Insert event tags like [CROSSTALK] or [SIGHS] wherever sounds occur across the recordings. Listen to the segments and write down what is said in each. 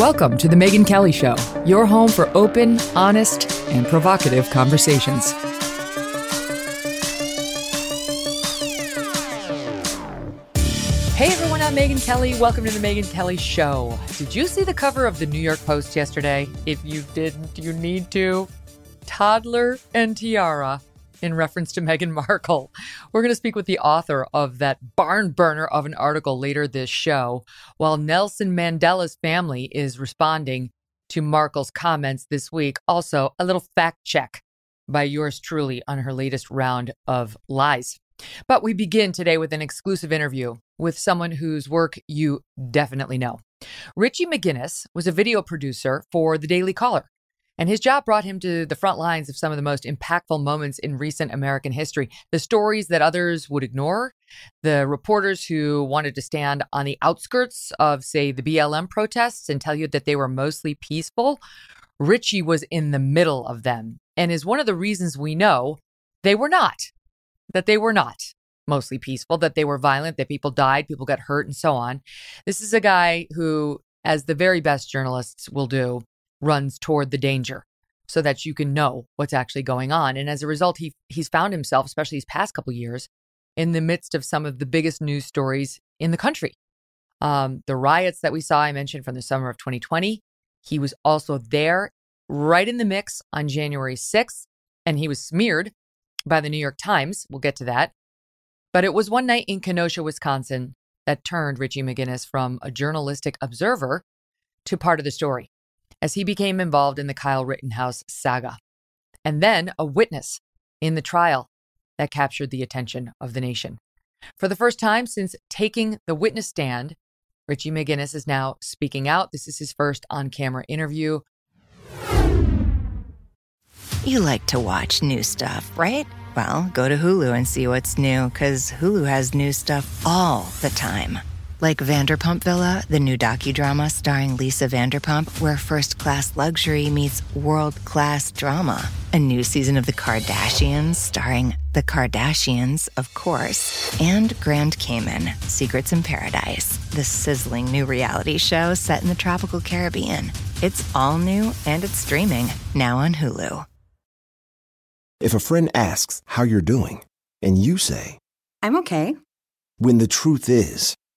Welcome to The Megyn Kelly Show, your home for open, honest, and provocative conversations. Hey everyone, I'm Megyn Kelly. Welcome to The Megyn Kelly Show. Did you see the cover of the New York Post yesterday? If you didn't, you need to. Toddler and Tiara in reference to [LAUGHS] Meghan Markle. We're going to speak with the author of that barn burner of an article later this show, while Nelson Mandela's family is responding to Markle's comments this week. Also, a little fact check by yours truly on her latest round of lies. But we begin today with an exclusive interview with someone whose work you definitely know. Richie McGinniss was a video producer for The Daily Caller. And his job brought him to the front lines of some of the most impactful moments in recent American history. The stories that others would ignore, the reporters who wanted to stand on the outskirts of, say, the BLM protests and tell you that they were mostly peaceful. Richie was in the middle of them and is one of the reasons we know they were not, that they were not mostly peaceful, that they were violent, that people died, people got hurt, and so on. This is a guy who, as the very best journalists will do, runs toward the danger so that you can know what's actually going on. And as a result, he he's found himself, especially these past couple years, in the midst of some of the biggest news stories in the country. Um, the riots that we saw, I mentioned from the summer of 2020. He was also there, right in the mix on January 6th, and he was smeared by the New York Times. We'll get to that. But it was one night in Kenosha, Wisconsin, that turned Richie McGinniss from a journalistic observer to part of the story as he became involved in the Kyle Rittenhouse saga, and then a witness in the trial that captured the attention of the nation. For the first time since taking the witness stand, Richie McGinniss is now speaking out. This is his first on camera interview. You like to watch new stuff, right? Well, go to Hulu and see what's new, because Hulu has new stuff all the time. Like Vanderpump Villa, the new docudrama starring Lisa Vanderpump, where first class luxury meets world class drama. A new season of The Kardashians starring The Kardashians, of course, and Grand Cayman, Secrets in Paradise, the sizzling new reality show set in the tropical Caribbean. It's all new and it's streaming now on Hulu. If a friend asks how you're doing, and you say, I'm okay. When the truth is,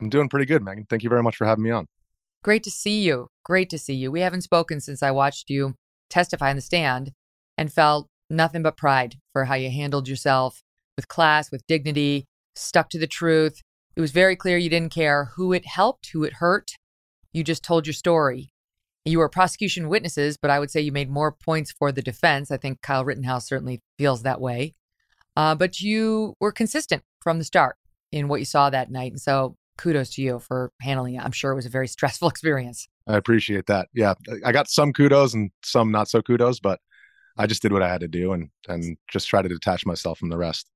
I'm doing pretty good, Megyn. Thank you very much for having me on. Great to see you. Great to see you. We haven't spoken since I watched you testify on the stand and felt nothing but pride for how you handled yourself with class, with dignity, stuck to the truth. It was very clear you didn't care who it helped, who it hurt. You just told your story. You were prosecution witnesses, but I would say you made more points for the defense. I think Kyle Rittenhouse certainly feels that way. Uh, but you were consistent from the start in what you saw that night. And so kudos to you for handling it. I'm sure it was a very stressful [LAUGHS] experience. I appreciate that. Yeah, I got some kudos and some not so kudos, but I just did what I had to do and and just try to detach myself from the rest.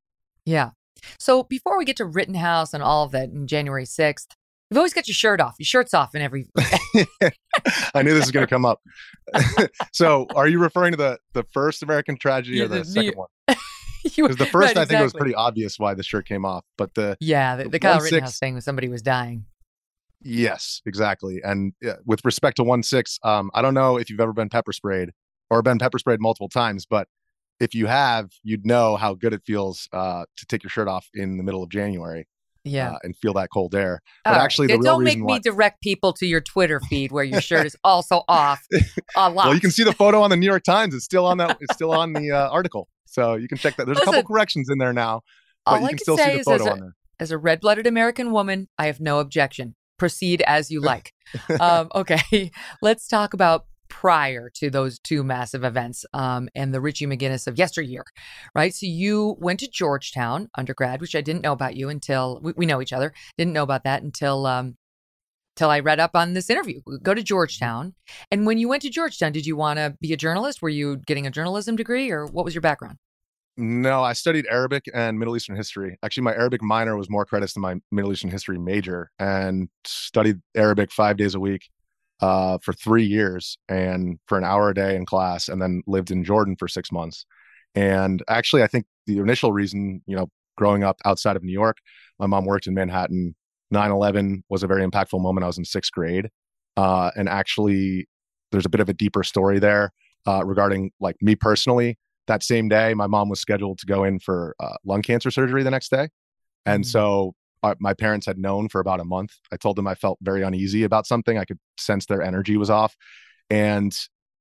Yeah. So before we get to Rittenhouse and all of that in January 6th, You've always got your shirt off. Your shirt's off in every. [LAUGHS] I knew this was going to come up. [LAUGHS] so, are you referring to the the first American tragedy or the, the- second one? [LAUGHS] Because the first, I think, it was pretty obvious why the shirt came off. But the Yeah, the, the the Kyle 1-6 thing was somebody was dying. yes, exactly. And yeah, with respect to one six, um, I don't know if you've ever been pepper sprayed or been pepper sprayed multiple times, but if you have, you'd know how good it feels uh, to take your shirt off in the middle of January Yeah. uh, and feel that cold air. But right. actually, the real don't make me why- direct people to your Twitter feed where your shirt is also off [LAUGHS] a lot. Well, you can see the photo on the New York Times. It's still on that. It's still on the uh, article, so you can check that. There's a couple corrections in there now, but All you I can still see the photo a- on there. As a red-blooded American woman, I have no objection. Proceed as you like. [LAUGHS] um, okay, [LAUGHS] let's talk about prior to those two massive events um, and the Richie McGinniss of yesteryear, right? So you went to Georgetown undergrad, which I didn't know about you until we, we know each other. Didn't know about that until um, till I read up on this interview. Go to Georgetown, and when you went to Georgetown, did you want to be a journalist? Were you getting a journalism degree, or what was your background? No, I studied Arabic and Middle Eastern history. Actually, my Arabic minor was more credits than my Middle Eastern history major, and studied Arabic five days a week uh, for three years and for an hour a day in class, and then lived in Jordan for six months. And actually, I think the initial reason, you know, growing up outside of New York, my mom worked in Manhattan. 9 11 was a very impactful moment. I was in sixth grade. Uh, and actually, there's a bit of a deeper story there uh, regarding like me personally. That same day, my mom was scheduled to go in for uh, lung cancer surgery the next day. And Mm. so uh, my parents had known for about a month. I told them I felt very uneasy about something. I could sense their energy was off. And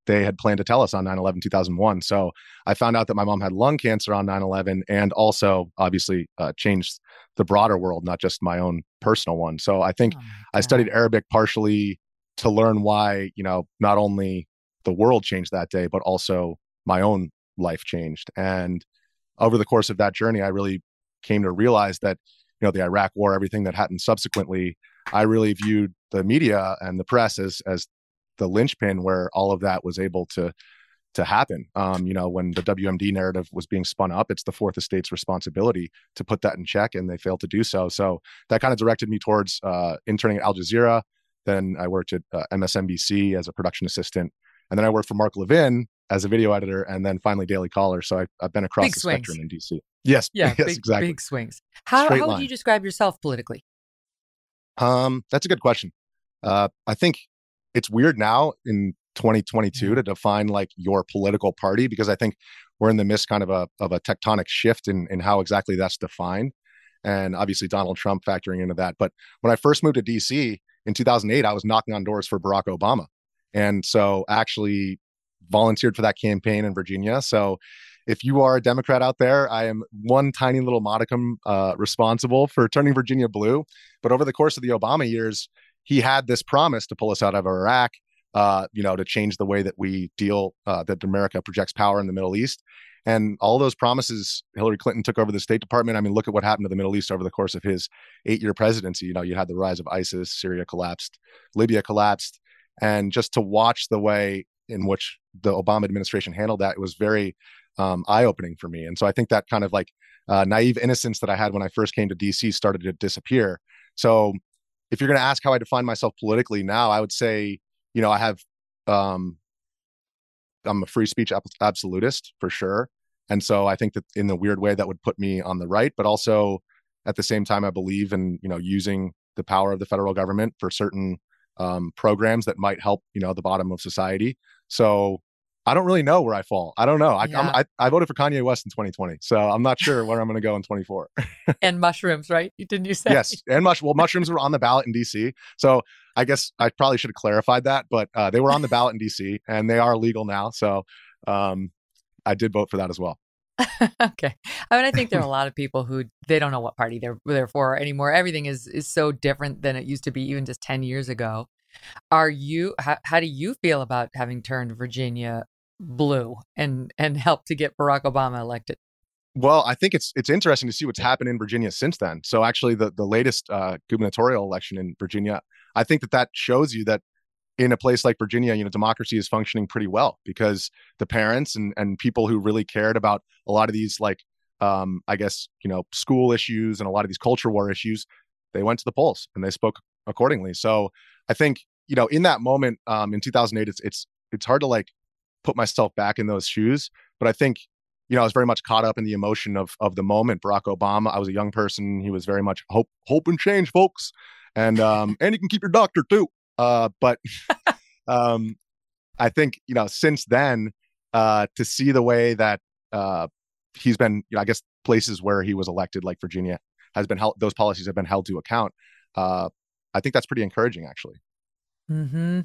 they had planned to tell us on 9 11 2001. So I found out that my mom had lung cancer on 9 11 and also obviously uh, changed the broader world, not just my own personal one. So I think Oh I studied Arabic partially to learn why, you know, not only the world changed that day, but also my own life changed. And over the course of that journey, I really came to realize that, you know, the Iraq war, everything that happened subsequently, I really viewed the media and the press as as the linchpin where all of that was able to to happen. Um, you know, when the WMD narrative was being spun up, it's the fourth estate's responsibility to put that in check, and they failed to do so. So that kind of directed me towards uh, interning at Al Jazeera. Then I worked at uh, MSNBC as a production assistant, and then I worked for Mark Levin as a video editor, and then finally Daily Caller. So I, I've been across Big the swings. spectrum in DC. Yes, [LAUGHS] Yeah, yes, big, exactly. big swings. How, Straight how would you describe yourself politically? Um, that's a good question. Uh, I think it's weird now in 2022 to define like your political party because I think we're in the midst kind of a of a tectonic shift in in how exactly that's defined, and obviously Donald Trump factoring into that. But when I first moved to DC in 2008, I was knocking on doors for Barack Obama, and so actually volunteered for that campaign in Virginia. So if you are a Democrat out there, I am one tiny little modicum uh, responsible for turning Virginia blue. But over the course of the Obama years, he had this promise to pull us out of Iraq, uh, you know, to change the way that we deal, uh, that America projects power in the Middle East. And all those promises, Hillary Clinton took over the State Department. I mean, look at what happened to the Middle East over the course of his eight year presidency. You know, you had the rise of ISIS, Syria collapsed, Libya collapsed. And just to watch the way in which the Obama administration handled that, it was very um, eye opening for me. And so I think that kind of like uh, naive innocence that I had when I first came to DC started to disappear. So if you're going to ask how I define myself politically now, I would say, you know, I have, um, I'm a free speech absolutist for sure. And so I think that in the weird way that would put me on the right, but also at the same time, I believe in, you know, using the power of the federal government for certain um, programs that might help, you know, the bottom of society. So I don't really know where I fall. I don't know. I, Yeah. I, I voted for Kanye West in 2020, so I'm not sure where I'm going to go in 24. [LAUGHS] And mushrooms, right? Didn't you say? yes, and mush. Well, mushrooms were on the ballot in DC, so I guess I probably should have clarified that, but uh, they were on the ballot in DC, and they are legal now. So um, I did vote for that as well. [LAUGHS] okay. I mean, I think there are a lot of people who they don't know what party they're they're for anymore. Everything is is so different than it used to be, even just ten years ago. Are you? How, how do you feel about having turned Virginia blue and and helped to get Barack Obama elected? Well, I think it's it's interesting to see what's happened in Virginia since then. So actually, the the latest uh, gubernatorial election in Virginia, I think that that shows you that in a place like Virginia, you know, democracy is functioning pretty well because the parents and and people who really cared about a lot of these like um, I guess you know school issues and a lot of these culture war issues, they went to the polls and they spoke accordingly. So I think you know in that moment um, in 2008, it's it's it's hard to like put myself back in those shoes, but I think you know I was very much caught up in the emotion of of the moment. Barack Obama, I was a young person. He was very much hope hope and change, folks, and um, and you can keep your doctor too. Uh, but [LAUGHS] um, I think you know since then uh, to see the way that uh, he's been, you know, I guess places where he was elected, like Virginia, has been held; those policies have been held to account. Uh, I think that's pretty encouraging, actually. Hmm.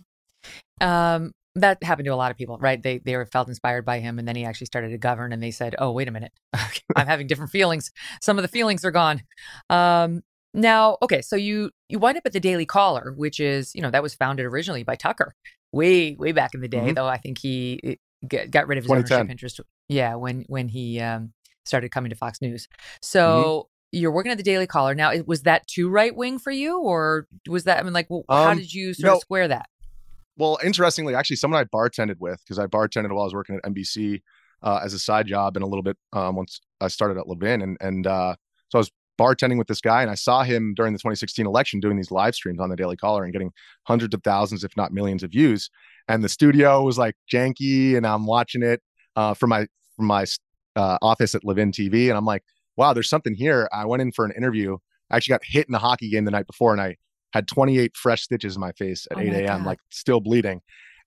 Um. That happened to a lot of people, right? They they were felt inspired by him, and then he actually started to govern, and they said, "Oh, wait a minute, [LAUGHS] [LAUGHS] I'm having different feelings. Some of the feelings are gone." Um. Now, okay, so you you wind up at the Daily Caller, which is you know that was founded originally by Tucker, way way back in the day. Mm-hmm. Though I think he get, got rid of his ownership interest. Yeah, when when he um, started coming to Fox News. So mm-hmm. You're working at the Daily Caller now. Was that too right wing for you, or was that? I mean, like, well, um, how did you sort of square that? Well, interestingly, actually, someone I bartended with because I bartended while I was working at NBC uh, as a side job, and a little bit um, once I started at Levin, and and uh, so I was bartending with this guy and I saw him during the 2016 election doing these live streams on the Daily Caller and getting hundreds of thousands, if not millions of views and the studio was like janky and i'm watching it uh, from my from my uh, office at levin tv and i'm like wow there's something here. I went in for an interview. I actually got hit in a hockey game the night before and i had 28 fresh stitches in my face at oh 8 a.m like still bleeding.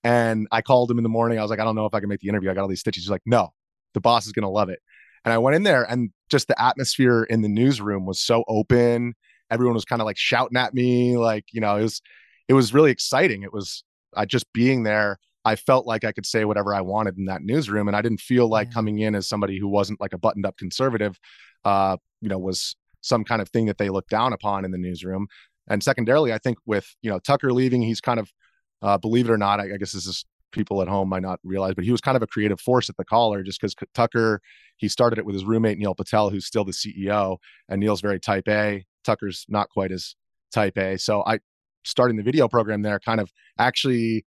And i called him in the morning. I was like i don't know if i can make the interview. I got all these stitches. He's like no the boss is going to love it. And i went in there and just the atmosphere in the newsroom was so open. Everyone was kind of like shouting at me like you know it was it was really exciting. It was I just being there, I felt like I could say whatever I wanted in that newsroom, and I didn't feel like yeah. coming in as somebody who wasn't like a buttoned up conservative, uh, you know, was some kind of thing that they looked down upon in the newsroom. And secondarily, I think with you know Tucker leaving, he's kind of, uh, believe it or not, I, I guess this is people at home might not realize, but he was kind of a creative force at the caller just because Tucker, he started it with his roommate, Neil Patel, who's still the CEO. And Neil's very type A. Tucker's not quite as type A. So I, starting the video program there, kind of actually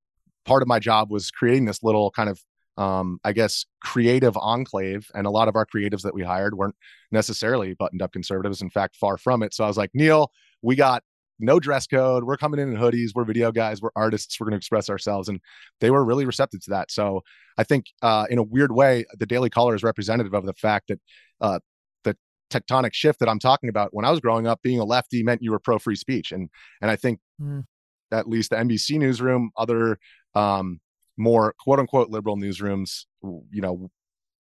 part of my job was creating this little kind of um, I guess, creative enclave. And a lot of our creatives that we hired weren't necessarily buttoned up conservatives. In fact, far from it. So I was like, Neil, we got no dress code. We're coming in in hoodies. We're video guys. We're artists. We're going to express ourselves. And they were really receptive to that. So I think, uh, in a weird way, the Daily Caller is representative of the fact that uh, the tectonic shift that I'm talking about. When I was growing up, being a lefty meant you were pro free speech, and and I think mm. at least the NBC newsroom, other um, more quote unquote liberal newsrooms, you know,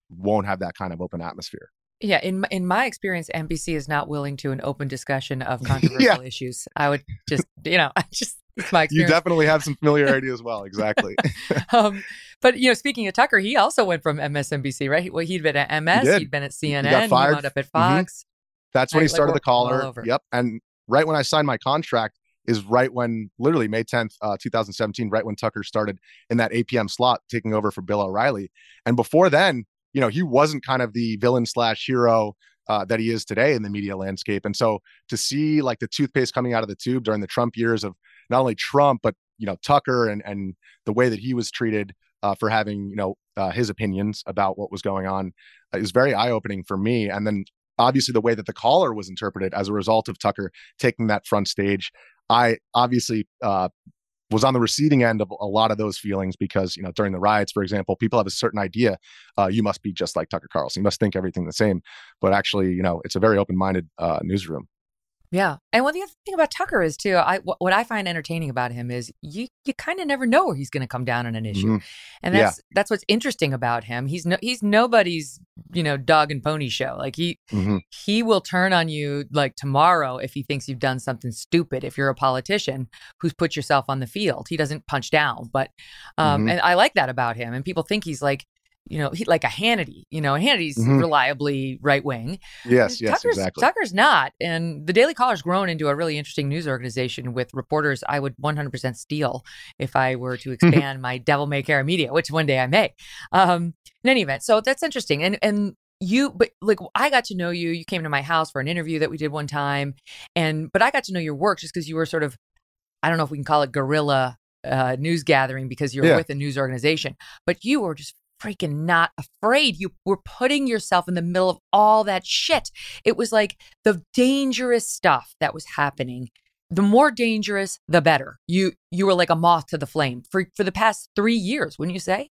won't have that kind of open atmosphere. Yeah, in in my experience, NBC is not willing to an open discussion of [LAUGHS] controversial yeah. issues. I would just, you know, [LAUGHS] I just it's my experience. You definitely have some [LAUGHS] familiarity as well. Exactly. um, but you know, speaking of Tucker, he also went from MSNBC, right? Well, he'd been at MS, he had been at CNN, he, got fired. he wound up at mm-hmm. Fox. Mm-hmm. That's when right, he started like, the caller. Yep. And right when I signed my contract is right when literally May 10th, uh, 2017, right when Tucker started in that APM slot, taking over for Bill O'Reilly. And before then, you know, he wasn't kind of the villain slash hero uh, that he is today in the media landscape. And so to see like the toothpaste coming out of the tube during the Trump years of not only Trump, but, you know, Tucker and, and the way that he was treated uh, for having, you know, uh, his opinions about what was going on uh, is very eye opening for me. And then obviously the way that the caller was interpreted as a result of Tucker taking that front stage. I obviously uh, was on the receiving end of a lot of those feelings because you know during the riots for example people have a certain idea uh, you must be just like tucker carlson. You must think everything the same. But actually you know it's a very open-minded uh, newsroom yeah, and well, the other thing about Tucker is too. I what I find entertaining about him is you you kind of never know where he's going to come down on an issue, mm-hmm. and that's yeah. that's what's interesting about him. He's no he's nobody's you know dog and pony show. Like he mm-hmm. he will turn on you like tomorrow if he thinks you've done something stupid. If you're a politician who's put yourself on the field, he doesn't punch down. But um, mm-hmm. and I like that about him. And people think he's like you know, he, like a Hannity, you know, Hannity's mm-hmm. reliably right wing. Yes, yes, Tucker's, exactly. Tucker's not. And the Daily Caller's grown into a really interesting news organization with reporters I would 100% steal if I were to [LAUGHS] expand my devil may care media, which one day I may. Um, in any event, so that's interesting. And, and, you but like i got to know you you came to my house for an interview that we did one time and but i got to know your work just because you were sort of i don't know if we can call it guerrilla uh, news gathering because you're yeah. with a news organization, but you were just freaking not afraid. You were putting yourself in the middle of all that shit. It was like the dangerous stuff that was happening. the more dangerous, the better. You you were like a moth to the flame for for the past three years, wouldn't you say?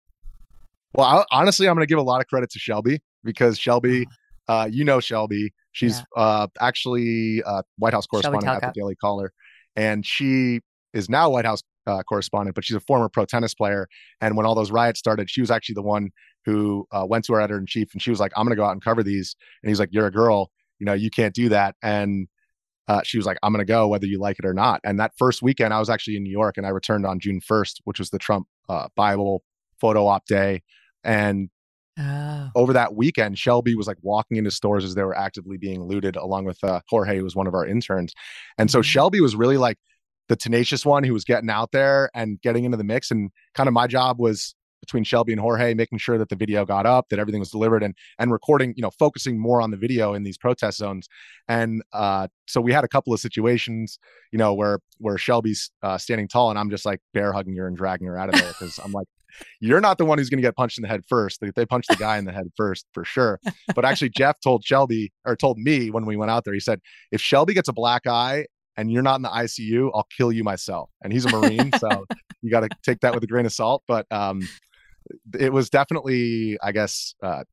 Well, I, honestly, I'm going to give a lot of credit to Shelby because Shelby, uh-huh. uh, you know Shelby, she's yeah. uh, actually uh, White House correspondent at the Daily Caller, and she is now White House uh, correspondent, but she's a former pro tennis player. And when all those riots started, she was actually the one who uh, went to our editor in chief, and she was like, "I'm going to go out and cover these," and he's like, "You're a girl, you know, you can't do that," and uh, she was like, I'm going to go whether you like it or not. And that first weekend, I was actually in New York and I returned on June 1st, which was the Trump uh, Bible photo op day. And oh. over that weekend, Shelby was like walking into stores as they were actively being looted, along with uh, Jorge, who was one of our interns. And so mm-hmm. Shelby was really like the tenacious one who was getting out there and getting into the mix. And kind of my job was between Shelby and Jorge, making sure that the video got up, that everything was delivered, and and recording, you know, focusing more on the video in these protest zones. And uh, so we had a couple of situations, you know, where where Shelby's uh, standing tall, and I'm just like bear hugging her and dragging her out of there [LAUGHS] because I'm like, you're not the one who's going to get punched in the head first. They, they punched the guy in the head first for sure. But actually, Jeff told Shelby or told me when we went out there, he said, if Shelby gets a black eye and you're not in the ICU, I'll kill you myself. And he's a Marine, so [LAUGHS] you got to take that with a grain of salt. But um, it was definitely, I guess, uh,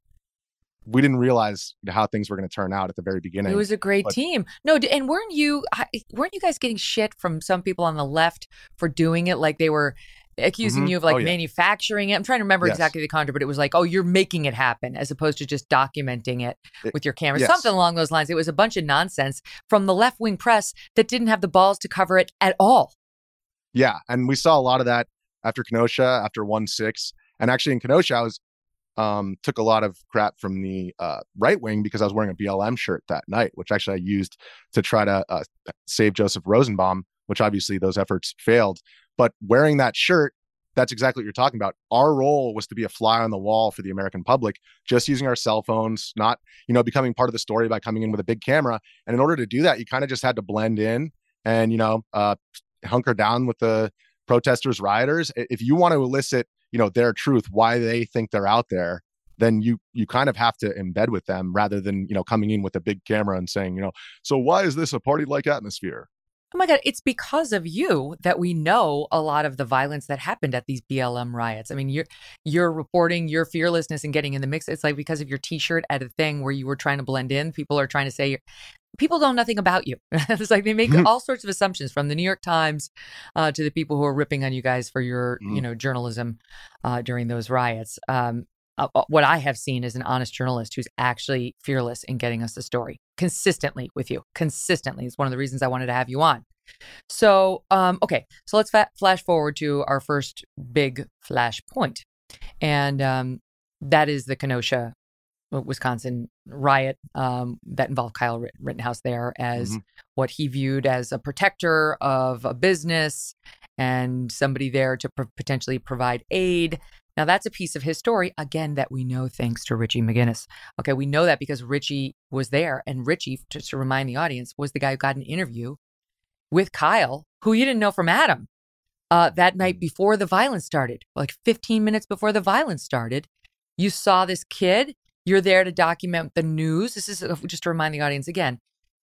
we didn't realize how things were going to turn out at the very beginning. It was a great but, team. No, and weren't you weren't you guys getting shit from some people on the left for doing it like they were accusing mm-hmm. you of like oh, yeah. manufacturing it. I'm trying to remember yes. exactly the content, but it was like, oh, you're making it happen as opposed to just documenting it, it with your camera. Yes. Something along those lines. It was a bunch of nonsense from the left wing press that didn't have the balls to cover it at all. Yeah. And we saw a lot of that after Kenosha, after 1 6. And actually in Kenosha, I was um, took a lot of crap from the uh, right wing because I was wearing a BLM shirt that night, which actually I used to try to uh, save Joseph Rosenbaum, which obviously those efforts failed. But wearing that shirt, that's exactly what you're talking about. Our role was to be a fly on the wall for the American public, just using our cell phones, not, you know, becoming part of the story by coming in with a big camera. And in order to do that, you kind of just had to blend in and, you know, uh, hunker down with the protesters, rioters. If you want to elicit you know their truth why they think they're out there then you you kind of have to embed with them rather than you know coming in with a big camera and saying you know so why is this a party like atmosphere Oh my God, it's because of you that we know a lot of the violence that happened at these BLM riots. I mean, you're you're reporting your fearlessness and getting in the mix. It's like because of your T-shirt at a thing where you were trying to blend in. People are trying to say people know nothing about you. [LAUGHS] it's like they make mm-hmm. all sorts of assumptions from the New York Times uh, to the people who are ripping on you guys for your you know journalism uh, during those riots. Um, uh, uh, what I have seen is an honest journalist who's actually fearless in getting us the story consistently with you. Consistently is one of the reasons I wanted to have you on. So, um, okay, so let's fa- flash forward to our first big flash point, and um, that is the Kenosha, uh, Wisconsin riot um, that involved Kyle Rittenhouse there as mm-hmm. what he viewed as a protector of a business and somebody there to pr- potentially provide aid now, that's a piece of his story, again, that we know thanks to Richie McGinniss. Okay, we know that because Richie was there. And Richie, just to remind the audience, was the guy who got an interview with Kyle, who you didn't know from Adam, uh, that night before the violence started, like 15 minutes before the violence started. You saw this kid. You're there to document the news. This is uh, just to remind the audience again.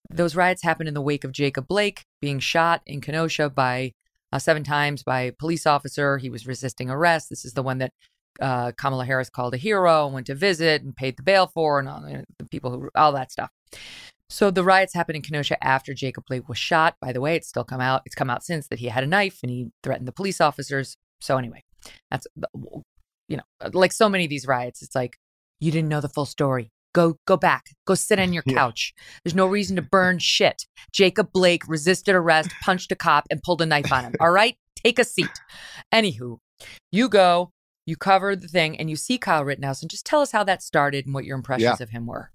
Those riots happened in the wake of Jacob Blake being shot in Kenosha by uh, seven times by police officer. He was resisting arrest. This is the one that uh, Kamala Harris called a hero and went to visit and paid the bail for, and all you know, the people who all that stuff. So the riots happened in Kenosha after Jacob Blake was shot. By the way, it's still come out. It's come out since that he had a knife and he threatened the police officers. So anyway, that's you know, like so many of these riots, it's like you didn't know the full story. Go go back. Go sit on your [LAUGHS] couch. Yeah. There's no reason to burn shit. Jacob Blake resisted arrest, punched a cop, and pulled a knife on him. [LAUGHS] All right? Take a seat. Anywho, you go, you cover the thing, and you see Kyle Rittenhouse, and just tell us how that started and what your impressions yeah. of him were.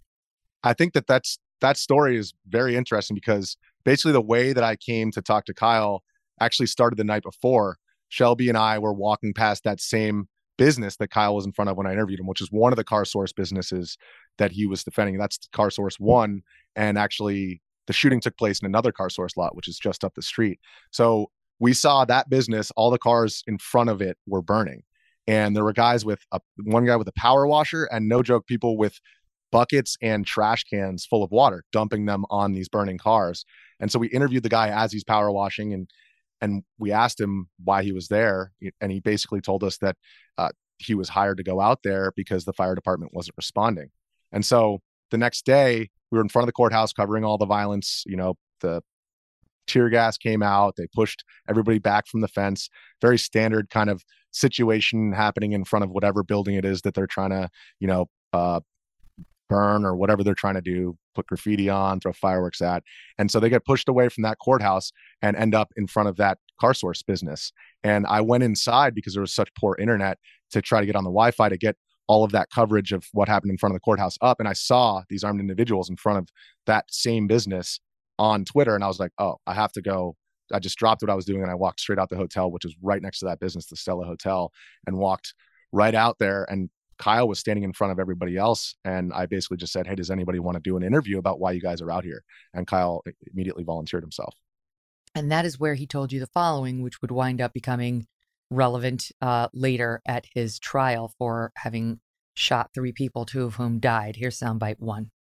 I think that that's that story is very interesting because basically the way that I came to talk to Kyle actually started the night before. Shelby and I were walking past that same business that Kyle was in front of when I interviewed him, which is one of the car source businesses that he was defending. That's car source one. And actually, the shooting took place in another car source lot, which is just up the street. So we saw that business, all the cars in front of it were burning. And there were guys with a, one guy with a power washer, and no joke, people with buckets and trash cans full of water, dumping them on these burning cars. And so we interviewed the guy as he's power washing and and we asked him why he was there and he basically told us that uh, he was hired to go out there because the fire department wasn't responding. And so the next day we were in front of the courthouse covering all the violence, you know, the tear gas came out, they pushed everybody back from the fence, very standard kind of situation happening in front of whatever building it is that they're trying to, you know, uh, burn or whatever they're trying to do, put graffiti on, throw fireworks at. And so they get pushed away from that courthouse and end up in front of that car source business. And I went inside because there was such poor internet to try to get on the Wi Fi to get all of that coverage of what happened in front of the courthouse up. And I saw these armed individuals in front of that same business on Twitter. And I was like, oh, I have to go. I just dropped what I was doing and I walked straight out the hotel, which is right next to that business, the Stella Hotel, and walked right out there and Kyle was standing in front of everybody else. And I basically just said, Hey, does anybody want to do an interview about why you guys are out here? And Kyle immediately volunteered himself. And that is where he told you the following, which would wind up becoming relevant uh, later at his trial for having shot three people, two of whom died. Here's soundbite one.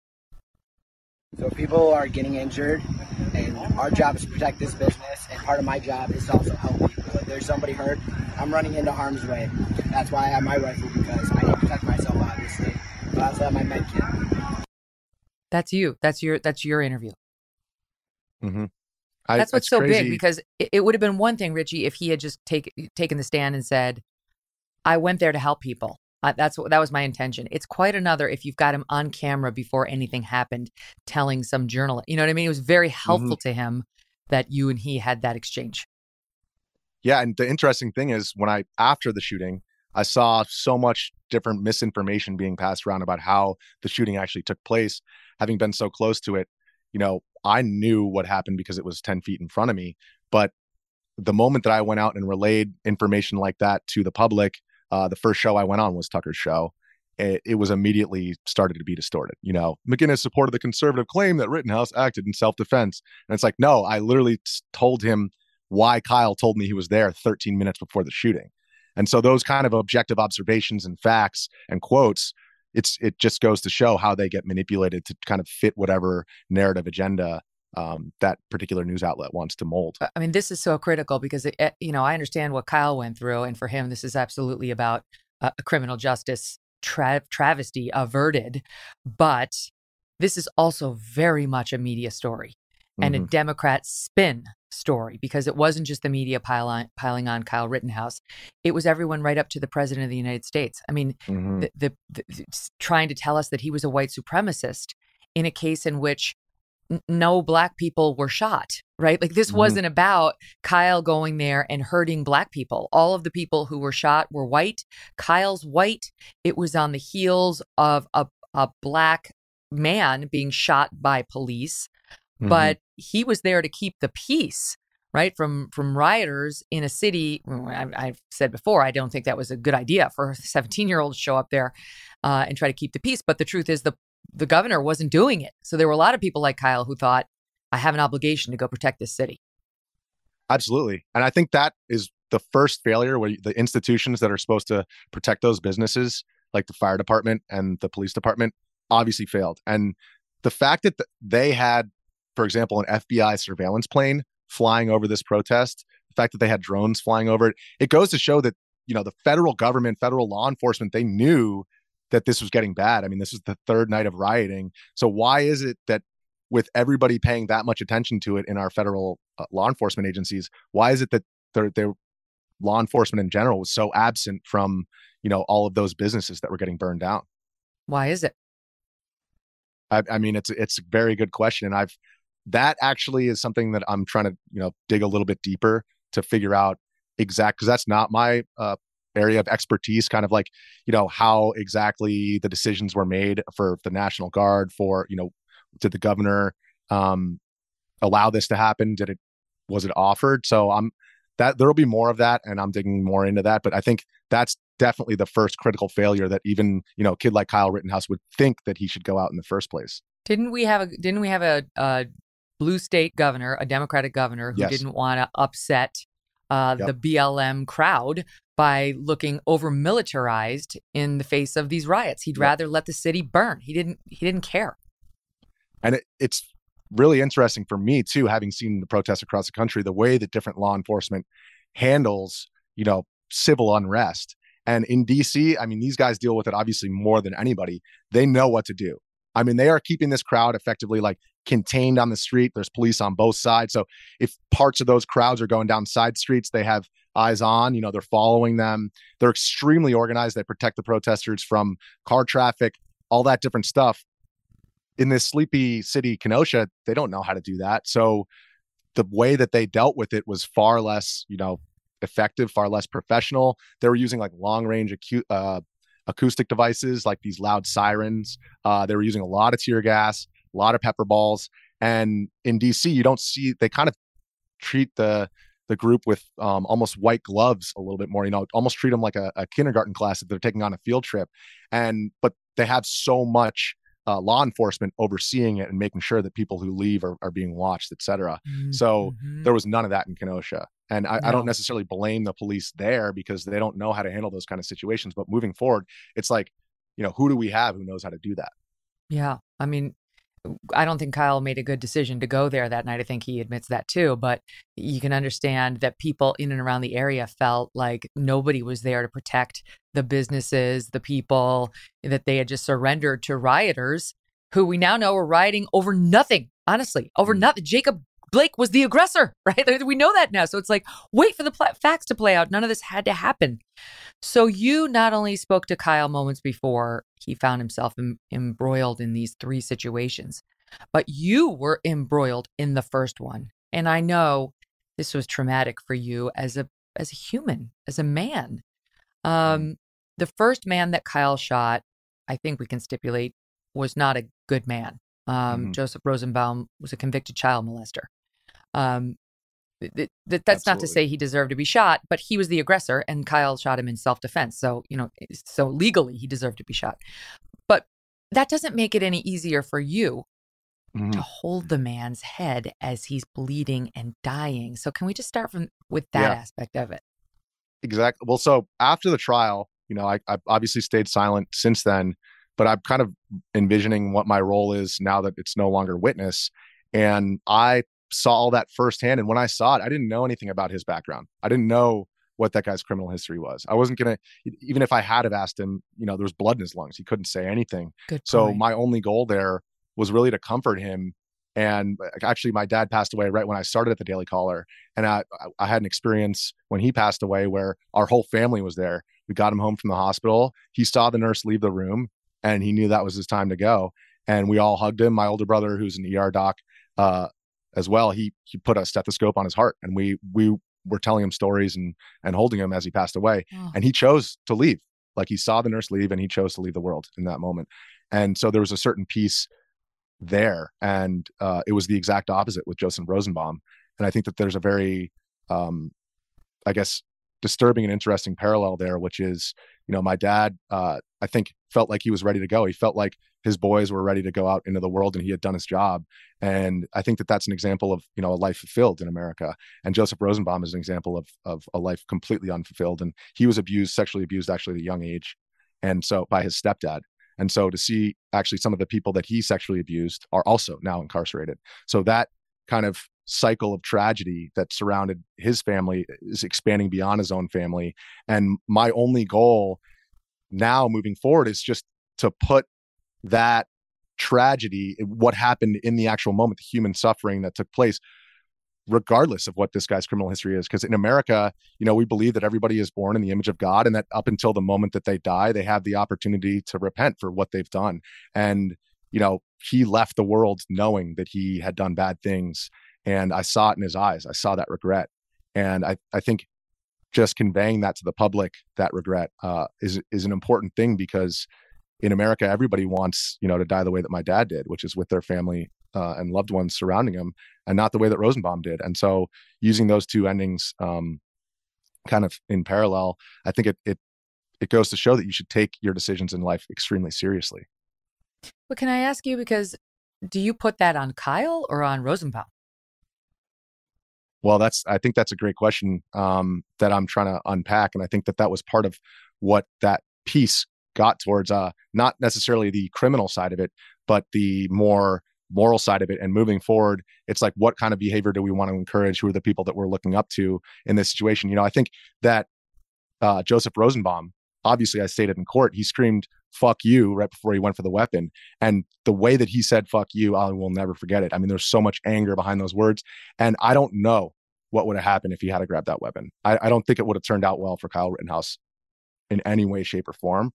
So people are getting injured, and our job is to protect this business, and part of my job is to also help people. If there's somebody hurt, I'm running into harm's way. That's why I have my rifle because I need to protect myself, obviously. But I also have my med kit. That's you. That's your. That's your interview. Mm-hmm. I, that's what's so crazy. big because it, it would have been one thing, Richie, if he had just take, taken the stand and said, "I went there to help people." Uh, that's what that was my intention. It's quite another if you've got him on camera before anything happened, telling some journalist. You know what I mean? It was very helpful mm-hmm. to him that you and he had that exchange. Yeah, and the interesting thing is when I after the shooting, I saw so much different misinformation being passed around about how the shooting actually took place. Having been so close to it, you know, I knew what happened because it was 10 feet in front of me. But the moment that I went out and relayed information like that to the public, uh, the first show I went on was Tucker's show. It, it, was immediately started to be distorted. You know, McGinniss supported the conservative claim that Rittenhouse acted in self defense. And it's like, no, I literally told him why Kyle told me he was there 13 minutes before the shooting. And so those kind of objective observations and facts and quotes, it's it just goes to show how they get manipulated to kind of fit whatever narrative agenda um, that particular news outlet wants to mold. I mean, this is so critical because it, you know I understand what Kyle went through, and for him, this is absolutely about a criminal justice tra- travesty averted. But this is also very much a media story and mm-hmm. a Democrat spin story because it wasn't just the media pile on, piling on Kyle Rittenhouse. It was everyone right up to the president of the United States. I mean, mm-hmm. the, the, the, trying to tell us that he was a white supremacist in a case in which no black people were shot, right? Like this mm-hmm. wasn't about Kyle going there and hurting black people. All of the people who were shot were white. Kyle's white. It was on the heels of a, a black man being shot by police, mm-hmm. but he was there to keep the peace right from from rioters in a city i've said before i don't think that was a good idea for a 17 year old to show up there uh, and try to keep the peace but the truth is the the governor wasn't doing it. So there were a lot of people like Kyle who thought, I have an obligation to go protect this city. Absolutely. And I think that is the first failure where the institutions that are supposed to protect those businesses, like the fire department and the police department, obviously failed. And the fact that they had, for example, an FBI surveillance plane flying over this protest, the fact that they had drones flying over it, it goes to show that, you know, the federal government, federal law enforcement, they knew that this was getting bad. I mean, this is the third night of rioting. So why is it that with everybody paying that much attention to it in our federal uh, law enforcement agencies, why is it that their their law enforcement in general was so absent from, you know, all of those businesses that were getting burned down? Why is it? I, I mean, it's it's a very good question, and I've that actually is something that I'm trying to you know dig a little bit deeper to figure out exact because that's not my uh, area of expertise kind of like you know how exactly the decisions were made for the national guard for you know did the governor um allow this to happen? Did it was it offered? So i'm that there'll be more of that and i'm digging more into that but i think that's definitely the first critical failure that even you know a kid like kyle rittenhouse would think that he should go out in the first place. Didn't we have a didn't we have a, a blue state governor a democratic governor who yes. didn't want to upset uh, Yep. the BLM crowd by looking over militarized in the face of these riots. He'd Yep. rather let the city burn. He didn't. He didn't care. and it, it's really interesting for me too having seen the protests across the country the way that different law enforcement handles you know civil unrest and in dc i mean these guys deal with it obviously more than anybody they know what to do i mean they are keeping this crowd effectively like contained on the street. There's police on both sides. So if parts of those crowds are going down side streets they have eyes on you know they're following them. They're extremely organized. They protect the protesters from car traffic all that different stuff. In this sleepy city kenosha they don't know how to do that. So the way that they dealt with it was far less you know effective far less professional. They were using like long range uh, acoustic devices like these loud sirens. Uh, they were using a lot of tear gas a lot of pepper balls and in dc you don't see they kind of treat the the group with um, almost white gloves a little bit more you know almost treat them like a, a kindergarten class that they're taking on a field trip and but they have so much uh, law enforcement overseeing it and making sure that people who leave are, are being watched, et cetera. So Mhm. there was none of that in Kenosha. And I, I don't necessarily blame the police there because they don't know how to handle those kind of situations. But moving forward, it's like, you know, who do we have who knows how to do that? Yeah. I mean, I don't think Kyle made a good decision to go there that night. I think he admits that too. But you can understand that people in and around the area felt like nobody was there to protect the businesses, the people, that they had just surrendered to rioters who we now know were rioting over nothing, honestly, over Mm. nothing. Jacob Blake was the aggressor, [LAUGHS] right? We know that now. So it's like, wait for the pla- facts to play out. None of this had to happen. So you not only spoke to Kyle moments before he found himself em- embroiled in these three situations, but you were embroiled in the first one. And I know this was traumatic for you as a as a human, as a man. Um, the first man that Kyle shot, I think we can stipulate, was not a good man. Um, Mhm. Joseph Rosenbaum was a convicted child molester. Um, th- th- th- that's not to say he deserved to be shot, but he was the aggressor, and Kyle shot him in self defense. So you know, so legally he deserved to be shot. But that doesn't make it any easier for you Mhm. to hold the man's head as he's bleeding and dying. So can we just start from with that Yeah. aspect of it? Exactly. Well, so after the trial, you know, I, I've obviously stayed silent since then, but I'm kind of envisioning what my role is now that it's no longer witness. And I saw all that firsthand. And when I saw it, I didn't know anything about his background. I didn't know what that guy's criminal history was. I wasn't to, even if I had have asked him, you know, there was blood in his lungs. He couldn't say anything. Good. So point. my only goal there was really to comfort him. And actually, my dad passed away right when I started at the Daily Caller, and I I- I had an experience when he passed away where our whole family was there. We got him home from the hospital. He saw the nurse leave the room, and he knew that was his time to go. And we all hugged him. My older brother, who's an ER doc, uh, as well, he he put a stethoscope on his heart, and we we were telling him stories and and holding him as he passed away Oh. and he chose to leave. Like he saw the nurse leave and he chose to leave the world in that moment. And so there was a certain piece there and uh, it was the exact opposite with joseph rosenbaum. And i think that there's a very um, i guess disturbing and interesting parallel there which is you know my dad uh, i think felt like he was ready to go. He felt like his boys were ready to go out into the world and he had done his job. And i think that that's an example of you know a life fulfilled in america. And joseph rosenbaum is an example of of a life completely unfulfilled. And he was abused sexually abused actually at a young age and so by his stepdad. And so to see actually some of the people that he sexually abused are also now incarcerated. So that kind of cycle of tragedy that surrounded his family is expanding beyond his own family and my only goal now moving forward is just to put that tragedy what happened in the actual moment the human suffering that took place regardless of what this guy's criminal history is. Because in america you know we believe that everybody is born in the image of god and that up until the moment that they die they have the opportunity to repent for what they've done. And you know he left the world knowing that he had done bad things and i saw it in his eyes i saw that regret and i i think just conveying that to the public that regret uh, is is an important thing because in america everybody wants you know to die the way that my dad did which is with their family uh, and loved ones surrounding him and not the way that rosenbaum did and so using those two endings um, kind of in parallel i think it, it it goes to show that you should take your decisions in life extremely seriously But can I ask you because do you put that on Kyle or on Rosenbaum? Well, that's I think that's a great question um, that I'm trying to unpack, and I think that that was part of what that piece got towards. Uh, not necessarily the criminal side of it, but the more moral side of it. And moving forward, it's like what kind of behavior do we want to encourage? Who are the people that we're looking up to in this situation? You know, I think that uh, Joseph Rosenbaum, obviously, I stated in court, he screamed "fuck you" right before he went for the weapon, and the way that he said "fuck you," I will never forget it. I mean, there's so much anger behind those words, and I don't know what would have happened if he had to grab that weapon. I, I don't think it would have turned out well for Kyle Rittenhouse in any way, shape, or form.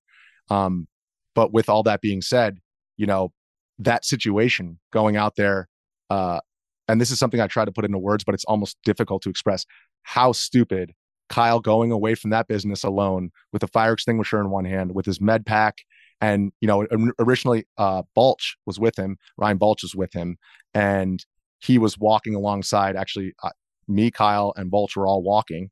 Um, but with all that being said, you know, that situation going out there, uh, and this is something I try to put into words, but it's almost difficult to express how stupid Kyle going away from that business alone with a fire extinguisher in one hand, with his med pack. And, you know, originally uh, Balch was with him, Ryan Balch was with him, and he was walking alongside actually uh, me, Kyle, and Balch were all walking.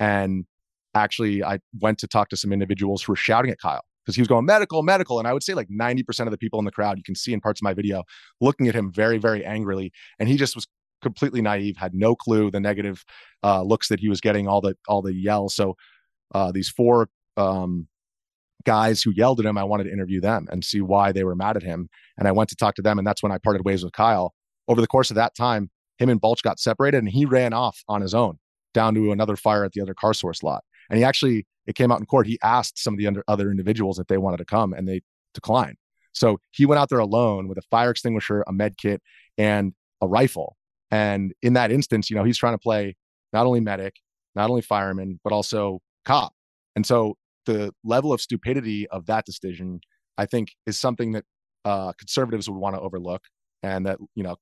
And actually, I went to talk to some individuals who were shouting at Kyle because he was going medical, medical. And I would say like 90% of the people in the crowd, you can see in parts of my video, looking at him very, very angrily. And he just was completely naive, had no clue the negative uh, looks that he was getting, all the all the yells. So uh, these four um, guys who yelled at him, I wanted to interview them and see why they were mad at him. And I went to talk to them, and that's when I parted ways with Kyle. Over the course of that time, him and Balch got separated and he ran off on his own down to another fire at the other car source lot. And he actually, it came out in court, he asked some of the other individuals if they wanted to come and they declined. So he went out there alone with a fire extinguisher, a med kit, and a rifle. And in that instance, you know, he's trying to play not only medic, not only fireman, but also cop. And so the level of stupidity of that decision, I think, is something that uh, conservatives would want to overlook and that, you know,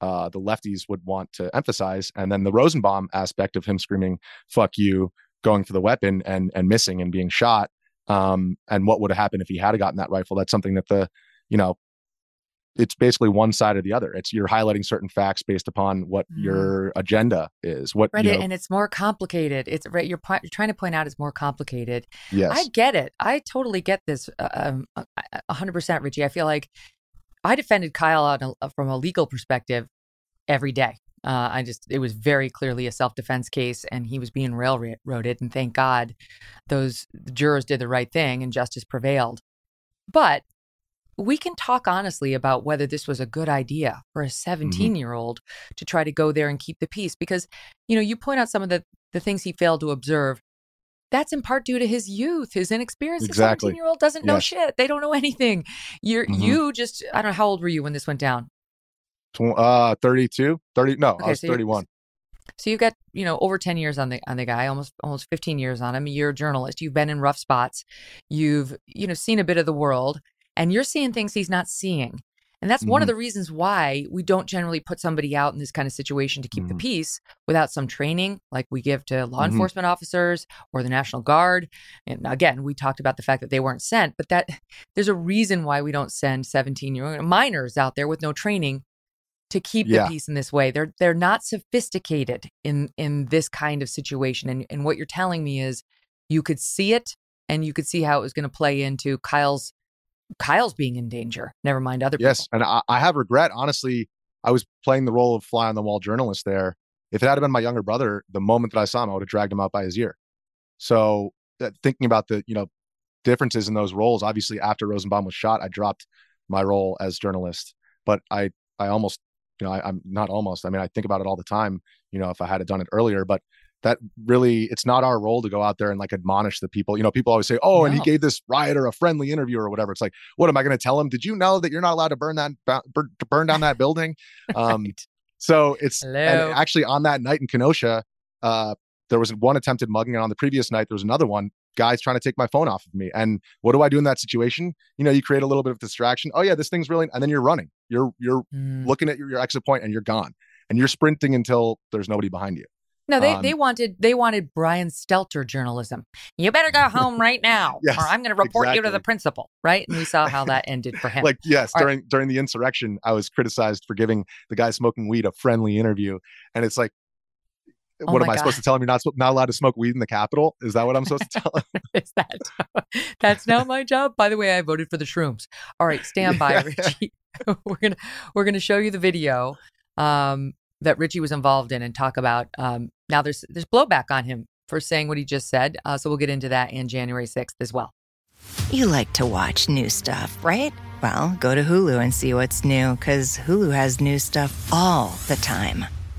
uh, the lefties would want to emphasize. And then the Rosenbaum aspect of him screaming "fuck you," going for the weapon and and missing and being shot. Um, and what would have happened if he had gotten that rifle? That's something that the you know it's basically one side or the other. It's you're highlighting certain facts based upon what mm. your agenda is. What right, you know, and it's more complicated. It's right. You're, you're trying to point out it's more complicated. Yes, I get it. I totally get this. Uh, um, hundred percent, Richie. I feel like I defended Kyle a, uh, from a legal perspective every day. Uh, I just, it was very clearly a self defense case and he was being railroaded. And thank God those jurors did the right thing and justice prevailed. But we can talk honestly about whether this was a good idea for a 17 year old mm-hmm. to try to go there and keep the peace because you know you point out some of the the things he failed to observe that's in part due to his youth, his inexperience. Exactly. The 17 year old doesn't know shit. They don't know anything. You're, mm-hmm. you just, I don't know, how old were you when this went down? uh 32 30 no okay, i was so 31 so you've got you know over 10 years on the on the guy almost almost 15 years on him you're a journalist you've been in rough spots you've you know seen a bit of the world and you're seeing things he's not seeing and that's mm-hmm. one of mm-hmm. the reasons why we don't generally put somebody out in this kind of situation to keep mm-hmm. the peace without some training like we give to law mm-hmm. enforcement officers or the National Guard. And again, we talked about the fact that they weren't sent, but that [LAUGHS] there's a reason why we don't send 17 year old minors out there with no training to keep yeah. the peace in this way. They're they're not sophisticated in in this kind of situation. And and what you're telling me is you could see it and you could see how it was going to play into Kyle's Kyle's being in danger. Never mind other yes, people. and I, I have regret. Honestly, I was playing the role of fly on the wall journalist there. If it had been my younger brother, the moment that I saw him, I would have dragged him out by his ear. So uh, thinking about the you know differences in those roles, obviously after Rosenbaum was shot, I dropped my role as journalist, but I I almost you know, I, am not almost. I mean, I think about it all the time. You know, if I had done it earlier, but that really, it's not our role to go out there and like admonish the people. You know, people always say, "Oh, no. and he gave this rioter a friendly interview or whatever." It's like, what am I going to tell him? Did you know that you're not allowed to burn that burn down that building? [LAUGHS] Um, right. So it's actually on that night in Kenosha, uh, there was one attempted mugging, and on the previous night there was another one guys trying to take my phone off of me. And what do I do in that situation? You know, you create a little bit of distraction. Oh yeah, this thing's really, and then you're running. You're you're mm. looking at your, your exit point and you're gone, and you're sprinting until there's nobody behind you. No, they, um, they wanted they wanted Brian Stelter journalism. You better go [LAUGHS] home right now, [LAUGHS] yes, or I'm going to report exactly. you to the principal. Right, and we saw how that [LAUGHS] ended for him. like yes, All during right. during the insurrection, I was criticized for giving the guy smoking weed a friendly interview, and it's like Oh what am I supposed to tell him? You're not not allowed to smoke weed in the Capitol? Is that what I'm supposed to tell him? Is that that's now my job? By the way, I voted for the shrooms. All right, stand by, Richie. we're gonna we're gonna show you the video. Um, that Richie was involved in and talk about. Um, now there's there's blowback on him for saying what he just said, uh, so we'll get into that in January 6th as well. You like to watch new stuff, right? Well, go to Hulu and see what's new because Hulu has new stuff all the time.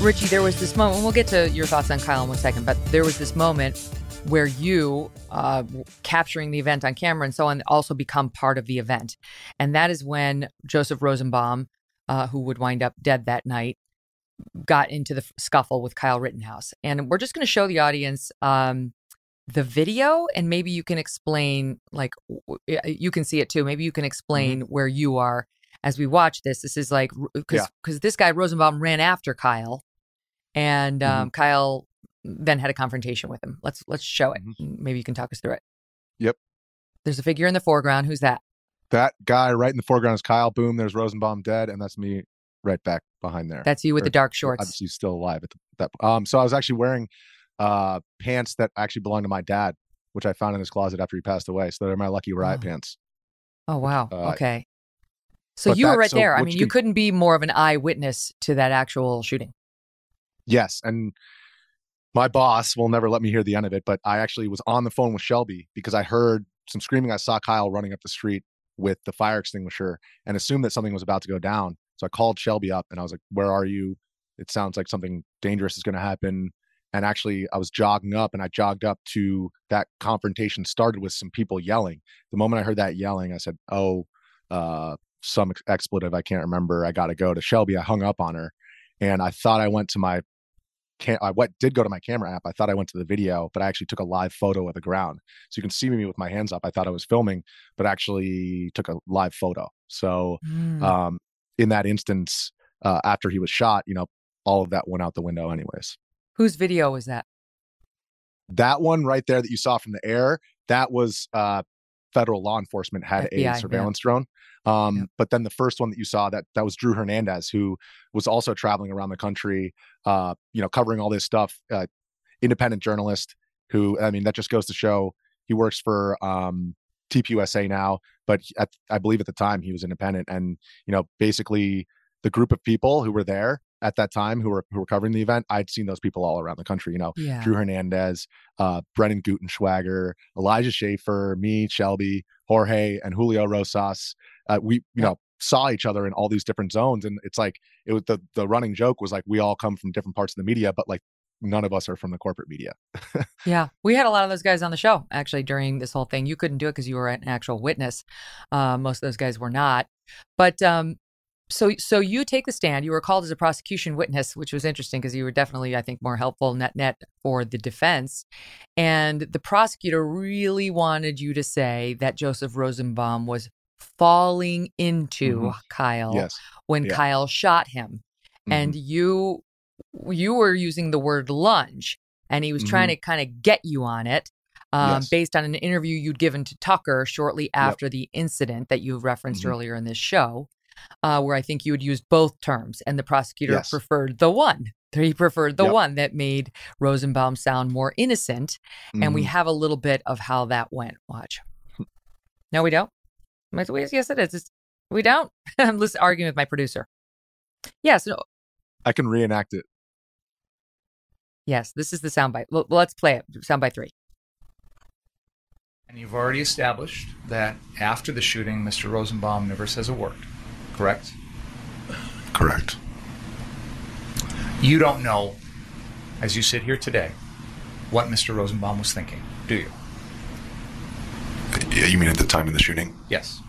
Richie, there was this moment, and we'll get to your thoughts on Kyle in one second, but there was this moment where you, uh, capturing the event on camera and so on, also become part of the event. And that is when Joseph Rosenbaum, uh, who would wind up dead that night, got into the scuffle with Kyle Rittenhouse. And we're just going to show the audience um, the video, and maybe you can explain, like, you can see it too. Maybe you can explain mm-hmm. where you are as we watch this. This is like, because yeah. this guy Rosenbaum ran after Kyle and um, mm-hmm. Kyle then had a confrontation with him. Let's let's show it. Mm-hmm. Maybe you can talk us through it. Yep. There's a figure in the foreground. Who's that? That guy right in the foreground is Kyle. Boom. There's Rosenbaum dead, and that's me right back behind there. That's you with or, the dark shorts. Obviously, still alive at the, that. Um. So I was actually wearing uh pants that actually belonged to my dad, which I found in his closet after he passed away. So they're my lucky riot oh. pants. Oh wow. Uh, okay. So you that, were right so there. I mean, you, can, couldn't be more of an eyewitness to that actual shooting. Yes. And my boss will never let me hear the end of it, but I actually was on the phone with Shelby because I heard some screaming. I saw Kyle running up the street with the fire extinguisher and assumed that something was about to go down. So I called Shelby up and I was like, Where are you? It sounds like something dangerous is going to happen. And actually, I was jogging up and I jogged up to that confrontation started with some people yelling. The moment I heard that yelling, I said, Oh, uh, some expletive I can't remember. I got to go to Shelby. I hung up on her and I thought I went to my can I went did go to my camera app. I thought I went to the video, but I actually took a live photo of the ground. So you can see me with my hands up. I thought I was filming, but actually took a live photo. So mm. um, in that instance, uh, after he was shot, you know, all of that went out the window, anyways. Whose video was that? That one right there that you saw from the air, that was uh, federal law enforcement had FBI, a surveillance yeah. drone. Um, yeah. But then the first one that you saw that that was Drew Hernandez, who was also traveling around the country, uh, you know, covering all this stuff. Uh, independent journalist who, I mean, that just goes to show he works for um, TPUSA now, but at, I believe at the time he was independent. And you know, basically the group of people who were there at that time who were who were covering the event, I'd seen those people all around the country. You know, yeah. Drew Hernandez, uh, Brendan Gutenschwager, Elijah Schaffer, me, Shelby, Jorge, and Julio Rosas. Uh, we, you yeah. know, saw each other in all these different zones, and it's like it was the the running joke was like we all come from different parts of the media, but like none of us are from the corporate media. [LAUGHS] yeah, we had a lot of those guys on the show actually during this whole thing. You couldn't do it because you were an actual witness. Uh, most of those guys were not. But um, so so you take the stand you were called as a prosecution witness which was interesting because you were definitely i think more helpful net net for the defense and the prosecutor really wanted you to say that joseph rosenbaum was falling into mm-hmm. kyle yes. when yeah. kyle shot him mm-hmm. and you you were using the word lunge and he was mm-hmm. trying to kind of get you on it um, yes. based on an interview you'd given to tucker shortly after yep. the incident that you referenced mm-hmm. earlier in this show uh, where I think you would use both terms, and the prosecutor yes. preferred the one. [LAUGHS] He preferred the yep. one that made Rosenbaum sound more innocent. Mm-hmm. And we mm-hmm. have a little bit of how that went. Watch. no, we don't. Yes, it is. It's, we don't. [LAUGHS] I'm just arguing with my producer. Yes. No. I can reenact it. Yes, this is the soundbite. Well, let's play it. Soundbite three. And you've already established that after the shooting, Mr. Rosenbaum never says a word correct? Correct. You don't know, as you sit here today, what Mr. Rosenbaum was thinking, do you? Yeah, you mean at the time of the shooting? Yes.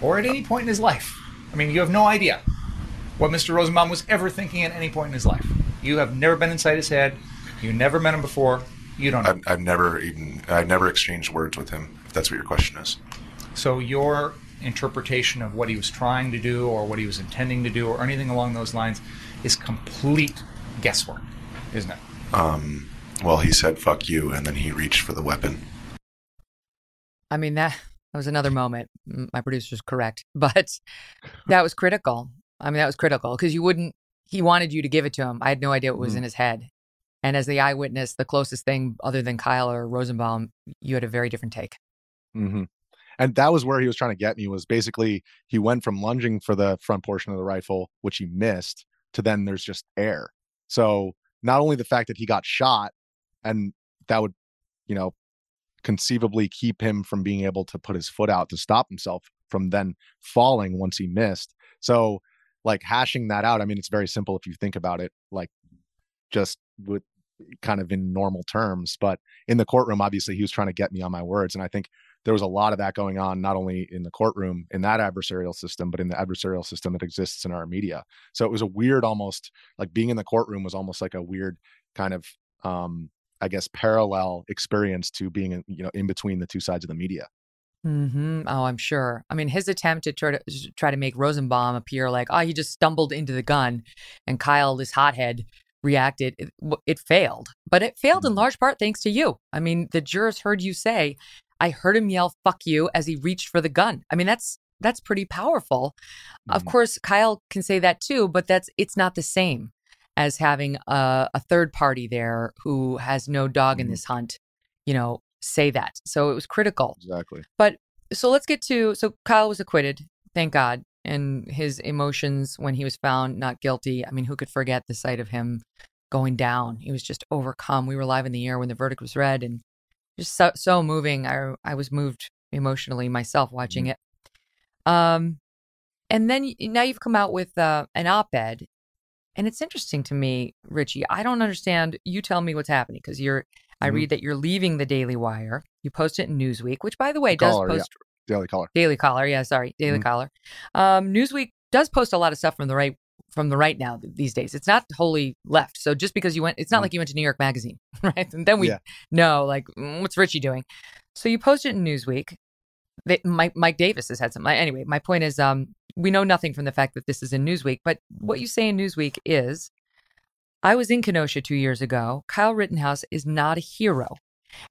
Or at any point in his life. I mean, you have no idea what Mr. Rosenbaum was ever thinking at any point in his life. You have never been inside his head. You never met him before. You don't know. I've, I've never even I've never exchanged words with him. If that's what your question is. So your interpretation of what he was trying to do or what he was intending to do or anything along those lines is complete guesswork, isn't it? Um, well, he said "fuck you," and then he reached for the weapon. I mean that that was another moment. My producer's correct, [LAUGHS] but that was critical. I mean, that was critical because you wouldn't. He wanted you to give it to him. I had no idea what was Mhm. in his head. And as the eyewitness, the closest thing other than Kyle or Rosenbaum, you had a very different take. hmm And that was where he was trying to get me was basically he went from lunging for the front portion of the rifle, which he missed, to then there's just air. So not only the fact that he got shot and that would, you know, conceivably keep him from being able to put his foot out to stop himself from then falling once he missed. So like hashing that out, I mean, it's very simple if you think about it, like just with kind of in normal terms. But in the courtroom, obviously he was trying to get me on my words. And I think there was a lot of that going on, not only in the courtroom in that adversarial system, but in the adversarial system that exists in our media. So it was a weird, almost like being in the courtroom was almost like a weird kind of, um, I guess, parallel experience to being, in, you know, in between the two sides of the media. hmm Oh, I'm sure. I mean, his attempt to try to try to make Rosenbaum appear like, oh, he just stumbled into the gun, and Kyle, this hothead, reacted. It, it failed, but it failed in large part thanks to you. I mean, the jurors heard you say, "I heard him yell fuck you" as he reached for the gun. I mean, that's that's pretty powerful. Of Mhm. course, Kyle can say that too, but that's it's not the same as having a, a third party there who has no dog in Mhm. this hunt. You know, say that. So it was critical. Exactly. But so let's get to so Kyle was acquitted, thank God. And his emotions when he was found not guilty. I mean, who could forget the sight of him going down? He was just overcome. We were live in the air when the verdict was read and just so so moving. I I was moved emotionally myself watching it. Um and then now you've come out with uh, an op-ed and it's interesting to me, Richie. I don't understand. You tell me what's happening because you're. I Mhm. read that you're leaving the Daily Wire. You post it in Newsweek, which, by the way, does Caller, yeah. post Daily Caller. Daily Caller. Yeah, sorry, Daily Mhm. Caller. Um, Newsweek does post a lot of stuff from the right from the right now these days. It's not wholly left. So just because you went, it's not Mhm. like you went to New York Magazine, [LAUGHS] right? And then we Yeah. know, like, mm, what's Richie doing? So you post it in Newsweek. They, Mike, Mike Davis has had some. Anyway, my point is, um, we know nothing from the fact that this is in Newsweek, but what you say in Newsweek is, I was in Kenosha two years ago. Kyle Rittenhouse is not a hero,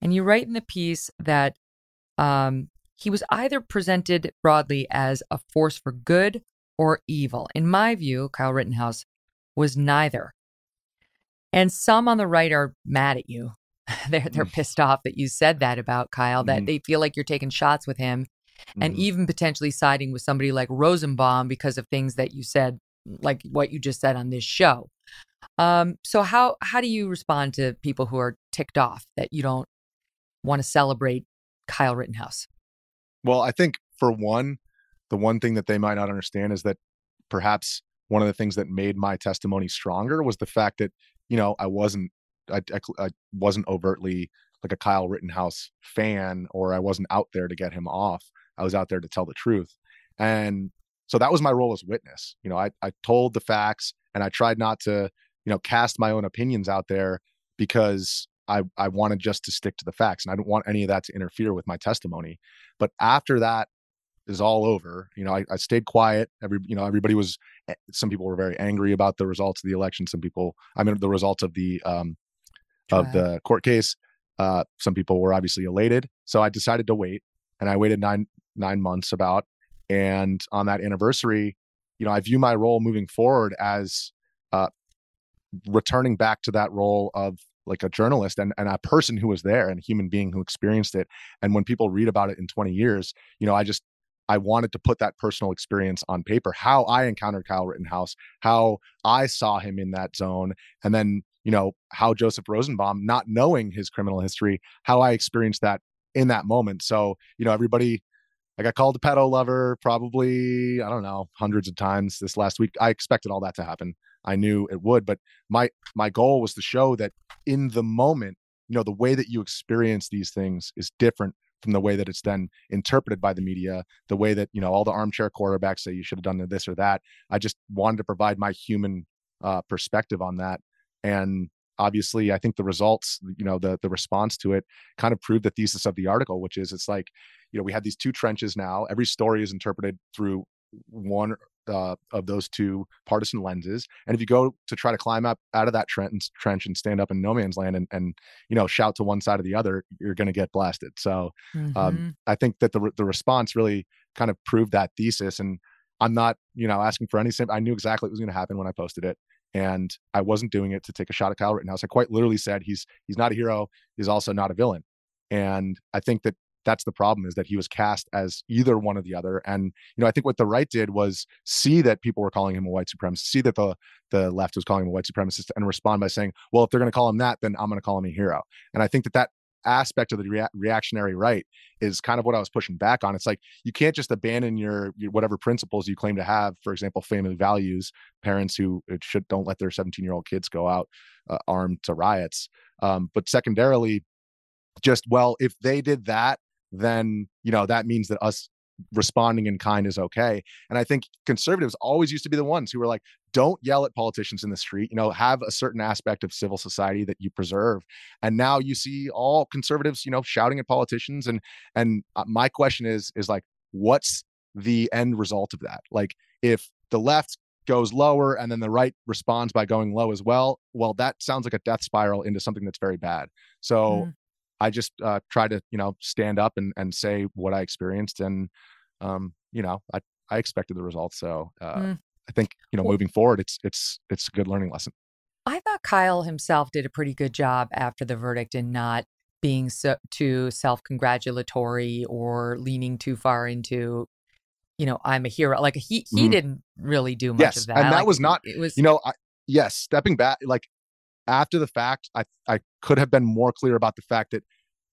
and you write in the piece that um, he was either presented broadly as a force for good or evil. In my view, Kyle Rittenhouse was neither. And some on the right are mad at you. [LAUGHS] they're they're pissed off that you said that about Kyle, that Mhm. they feel like you're taking shots with him and Mhm. even potentially siding with somebody like Rosenbaum because of things that you said, like what you just said on this show. Um, so how how do you respond to people who are ticked off that you don't want to celebrate Kyle Rittenhouse? Well, I think for one, the one thing that they might not understand is that perhaps one of the things that made my testimony stronger was the fact that you know I wasn't I, I, I wasn't overtly like a Kyle Rittenhouse fan or I wasn't out there to get him off. I was out there to tell the truth, and so that was my role as witness. You know, I I told the facts and I tried not to you know cast my own opinions out there because I I wanted just to stick to the facts and I didn't want any of that to interfere with my testimony. But after that is all over, you know, I, I stayed quiet. Every, you know, everybody was. eh, Some people were very angry about the results of the election. Some people, I mean, the results of the um, of the court case. Uh, some people were obviously elated. So I decided to wait, and I waited nine nine months about. And on that anniversary, you know, I view my role moving forward as uh, returning back to that role of like a journalist and, and a person who was there and a human being who experienced it. And when people read about it in 20 years, you know, I just I wanted to put that personal experience on paper, how I encountered Kyle Rittenhouse, how I saw him in that zone, and then, you know, how Joseph Rosenbaum, not knowing his criminal history, how I experienced that in that moment. So, you know, everybody I got called a pedo lover probably, I don't know, hundreds of times this last week. I expected all that to happen. I knew it would, but my my goal was to show that in the moment, you know, the way that you experience these things is different from the way that it's then interpreted by the media, the way that, you know, all the armchair quarterbacks say you should have done this or that. I just wanted to provide my human uh, perspective on that. And obviously, I think the results, you know, the the response to it kind of proved the thesis of the article, which is it's like, you know, we had these two trenches now. Every story is interpreted through one uh, of those two partisan lenses. And if you go to try to climb up out of that trench and, trench and stand up in no man's land and, and you know shout to one side or the other, you're going to get blasted. So Mm-hmm. um, I think that the the response really kind of proved that thesis. And I'm not you know asking for any. Sim- I knew exactly what was going to happen when I posted it. And I wasn't doing it to take a shot at Kyle Rittenhouse. I quite literally said he's he's not a hero. He's also not a villain. And I think that that's the problem is that he was cast as either one or the other. And you know, I think what the right did was see that people were calling him a white supremacist, see that the the left was calling him a white supremacist, and respond by saying, "Well, if they're going to call him that, then I'm going to call him a hero." And I think that that aspect of the rea- reactionary right is kind of what I was pushing back on. It's like you can't just abandon your, your whatever principles you claim to have. For example, family values. Parents who uh, should don't let their 17 year old kids go out uh, armed to riots. Um, but secondarily, just well, if they did that, then you know that means that us responding in kind is okay. And I think conservatives always used to be the ones who were like, don't yell at politicians in the street, you know, have a certain aspect of civil society that you preserve. And now you see all conservatives, you know, shouting at politicians. And and uh, my question is, is like, what's the end result of that? Like, if the left goes lower and then the right responds by going low as well, well, that sounds like a death spiral into something that's very bad. So Mm. I just uh, try to, you know, stand up and, and say what I experienced. And, um, you know, I, I expected the results. So uh, Mm. I think, you know, moving forward, it's, it's, it's a good learning lesson. I thought Kyle himself did a pretty good job after the verdict in not being so too self-congratulatory or leaning too far into, you know, I'm a hero. Like he he Mhm. didn't really do much Yes. of that. And that Like, was not, it was you know, I, yes, stepping back, like after the fact, I, I could have been more clear about the fact that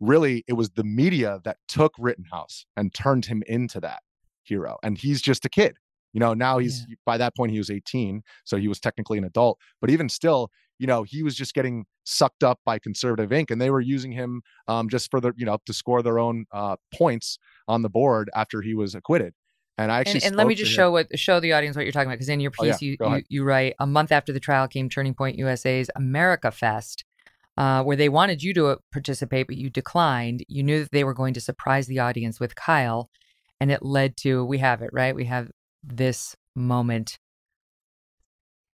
really it was the media that took Rittenhouse and turned him into that hero. And he's just a kid. You know, now he's by that point he was 18, so he was technically an adult. But even still, you know, he was just getting sucked up by conservative ink, and they were using him um, just for the, you know, to score their own uh, points on the board after he was acquitted. And I actually and, and let me just show what show the audience what you're talking about because in your Oh, yeah. piece you, you you write a month after the trial came Turning Point USA's America Fest, uh, where they wanted you to uh, participate but you declined. You knew that they were going to surprise the audience with Kyle, and it led to we have it right. We have this moment.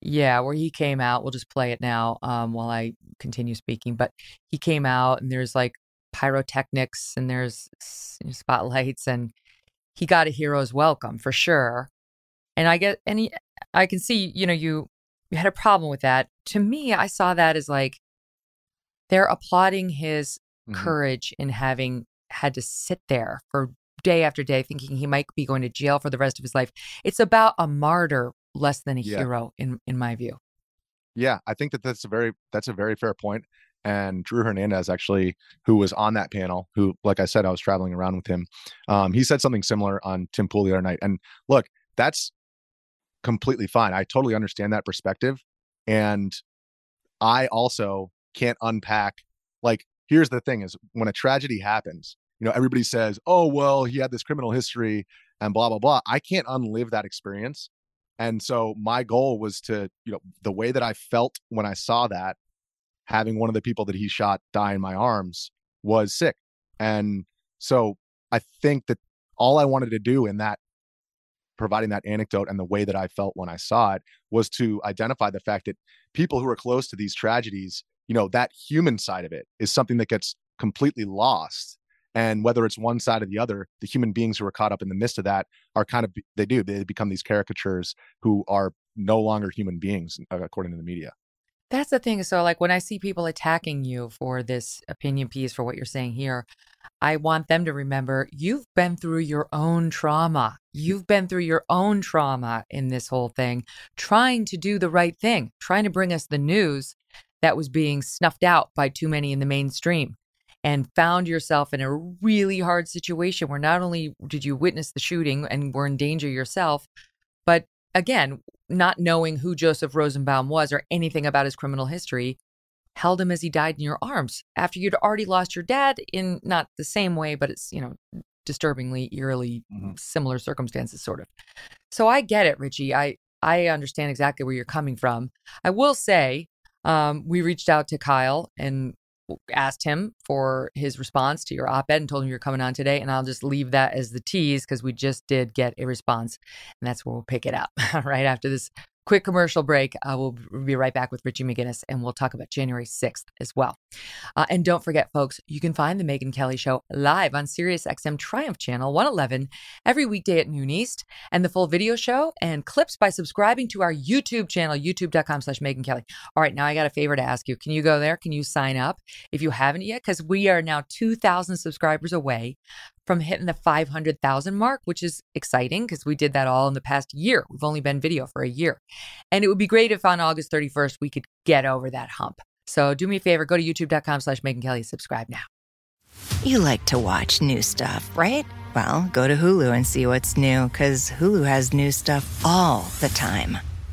Yeah, where he came out. We'll just play it now um, while I continue speaking. But he came out, and there's like pyrotechnics, and there's spotlights, and he got a hero's welcome for sure. And I get any, I can see, you know, you you had a problem with that. To me, I saw that as like they're applauding his Mhm. courage in having had to sit there for day after day, thinking he might be going to jail for the rest of his life. It's about a martyr less than a Yeah. hero, in in my view. Yeah, I think that that's a very that's a very fair point. And Drew Hernandez, actually, who was on that panel, who, like I said, I was traveling around with him. Um, he said something similar on Tim Pool the other night. And look, that's completely fine. I totally understand that perspective. And I also can't unpack. Like, here's the thing: is when a tragedy happens, you know, everybody says, "Oh, well, he had this criminal history," and blah blah blah. I can't unlive that experience. And so my goal was to, you know, the way that I felt when I saw that, having one of the people that he shot die in my arms was sick. And so I think that all I wanted to do in that providing that anecdote and the way that I felt when I saw it was to identify the fact that people who are close to these tragedies, you know, that human side of it is something that gets completely lost. And whether it's one side or the other, the human beings who are caught up in the midst of that are kind of, they do, they become these caricatures who are no longer human beings, according to the media. That's the thing. So, like, when I see people attacking you for this opinion piece, for what you're saying here, I want them to remember you've been through your own trauma. You've been through your own trauma in this whole thing, trying to do the right thing, trying to bring us the news that was being snuffed out by too many in the mainstream, and found yourself in a really hard situation where not only did you witness the shooting and were in danger yourself, but again, not knowing who Joseph Rosenbaum was or anything about his criminal history, held him as he died in your arms after you'd already lost your dad in not the same way, but it's, you know, disturbingly, eerily similar circumstances, sort of. So I get it, Richie. I, I understand exactly where you're coming from. I will say, um, we reached out to Kyle and asked him for his response to your op ed and told him you're coming on today. And I'll just leave that as the tease because we just did get a response. And that's where we'll pick it up [LAUGHS] right after this quick commercial break. Uh, we'll be right back with Richie McGinniss and we'll talk about January 6th as well. Uh, and don't forget, folks, you can find The Megyn Kelly Show live on SiriusXM Triumph Channel 111 every weekday at noon East and the full video show and clips by subscribing to our YouTube channel, youtube.com slash Megyn Kelly. All right, now I got a favor to ask you. Can you go there? Can you sign up if you haven't yet? Because we are now 2,000 subscribers away from hitting the 500,000 mark, which is exciting because we did that all in the past year. We've only been video for a year. And it would be great if on August 31st we could get over that hump. So do me a favor, go to youtube.com slash Megyn Kelly, subscribe now. You like to watch new stuff, right? Well, go to Hulu and see what's new because Hulu has new stuff all the time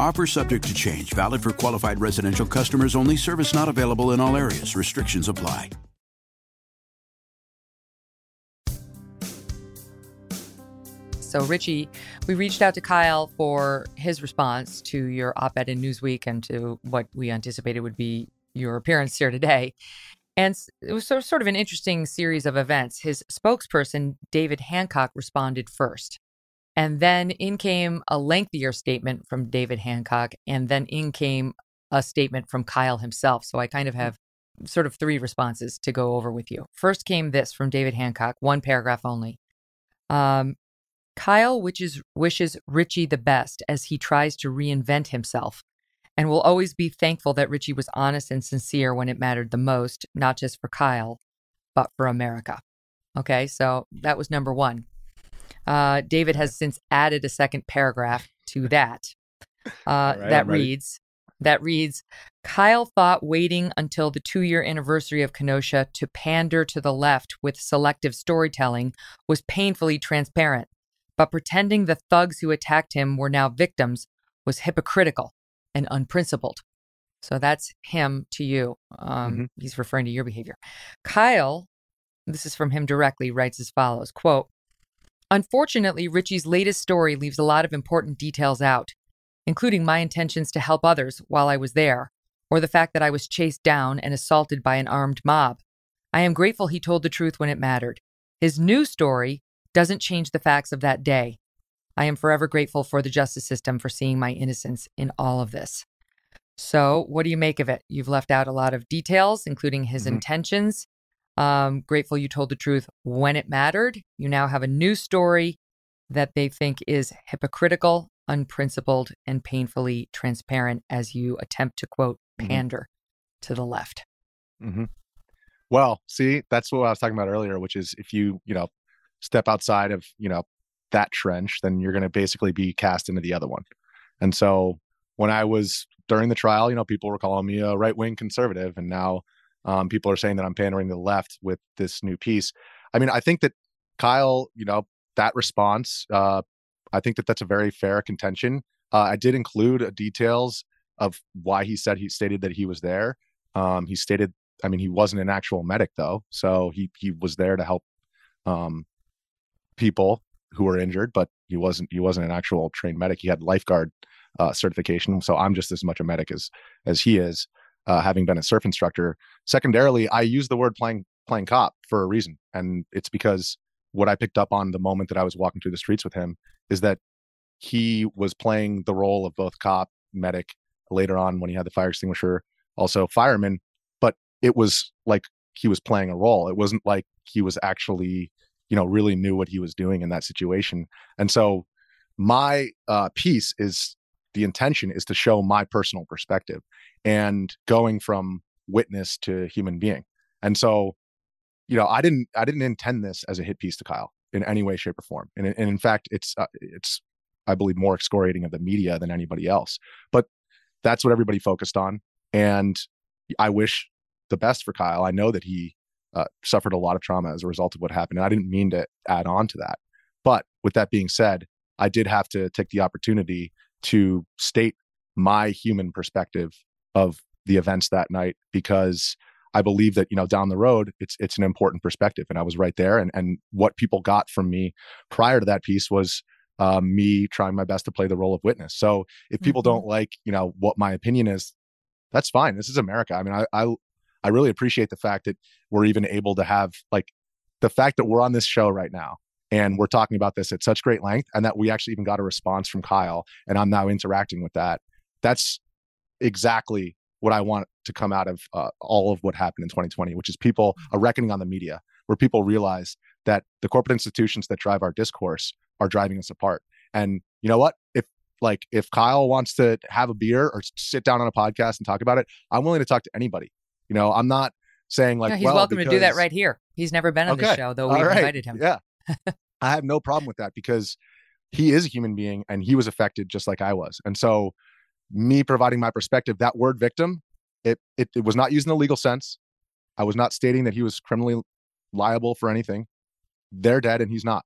Offer subject to change, valid for qualified residential customers only. Service not available in all areas. Restrictions apply. So, Richie, we reached out to Kyle for his response to your op ed in Newsweek and to what we anticipated would be your appearance here today. And it was sort of an interesting series of events. His spokesperson, David Hancock, responded first. And then in came a lengthier statement from David Hancock. And then in came a statement from Kyle himself. So I kind of have sort of three responses to go over with you. First came this from David Hancock, one paragraph only. Um, Kyle wishes, wishes Richie the best as he tries to reinvent himself and will always be thankful that Richie was honest and sincere when it mattered the most, not just for Kyle, but for America. Okay, so that was number one. Uh, David has since added a second paragraph to [LAUGHS] that. Uh, right, that reads, that reads, Kyle thought waiting until the two year anniversary of Kenosha to pander to the left with selective storytelling was painfully transparent but pretending the thugs who attacked him were now victims was hypocritical and unprincipled. So that's him to you. Um, mm-hmm. He's referring to your behavior. Kyle, this is from him directly, writes as follows quote, Unfortunately, Richie's latest story leaves a lot of important details out, including my intentions to help others while I was there, or the fact that I was chased down and assaulted by an armed mob. I am grateful he told the truth when it mattered. His new story doesn't change the facts of that day. I am forever grateful for the justice system for seeing my innocence in all of this. So, what do you make of it? You've left out a lot of details, including his mm-hmm. intentions. Um, grateful you told the truth when it mattered. You now have a new story that they think is hypocritical, unprincipled, and painfully transparent as you attempt to quote mm-hmm. pander mm-hmm. to the left. Mm-hmm. Well, see, that's what I was talking about earlier, which is if you, you know, step outside of you know that trench then you're going to basically be cast into the other one and so when i was during the trial you know people were calling me a right-wing conservative and now um, people are saying that i'm pandering to the left with this new piece. I mean i think that kyle you know that response uh, i think that that's a very fair contention. Uh, i did include uh, details of why he said he stated that he was there. Um, he stated i mean he wasn't an actual medic though so he he was there to help um, people who were injured, but he wasn't he wasn't an actual trained medic. He had lifeguard uh, certification, so I'm just as much a medic as as he is, uh, having been a surf instructor. Secondarily, I use the word playing playing cop for a reason, and it's because what I picked up on the moment that I was walking through the streets with him is that he was playing the role of both cop, medic. Later on, when he had the fire extinguisher, also fireman, but it was like he was playing a role. It wasn't like he was actually you know really knew what he was doing in that situation and so my uh, piece is the intention is to show my personal perspective and going from witness to human being. And so, you know, I didn't I didn't intend this as a hit piece to Kyle in any way, shape, or form. And, and in fact, it's uh, it's I believe more excoriating of the media than anybody else. But that's what everybody focused on, and I wish the best for Kyle. I know that he uh, suffered a lot of trauma as a result of what happened, and I didn't mean to add on to that. But with that being said, I did have to take the opportunity to state my human perspective of the events that night because I believe that you know down the road it's it's an important perspective, and I was right there. And and what people got from me prior to that piece was um, me trying my best to play the role of witness. So if people mm-hmm. don't like you know what my opinion is, that's fine. This is America. I mean, I, I I really appreciate the fact that we're even able to have like the fact that we're on this show right now and we're talking about this at such great length and that we actually even got a response from Kyle and I'm now interacting with that. That's exactly what I want to come out of uh, all of what happened in 2020, which is people a reckoning on the media, where people realize that the corporate institutions that drive our discourse are driving us apart. And you know what? If like if Kyle wants to have a beer or sit down on a podcast and talk about it, I'm willing to talk to anybody. You know, I'm not saying like yeah, he's well, welcome because... to do that right here. He's never been on okay. the show, though we right. invited him. Yeah, I have no problem with that because he is a human being and he was affected just like I was. And so me providing my perspective, that word victim, it, it, it was not used in a legal sense. I was not stating that he was criminally liable for anything. They're dead and he's not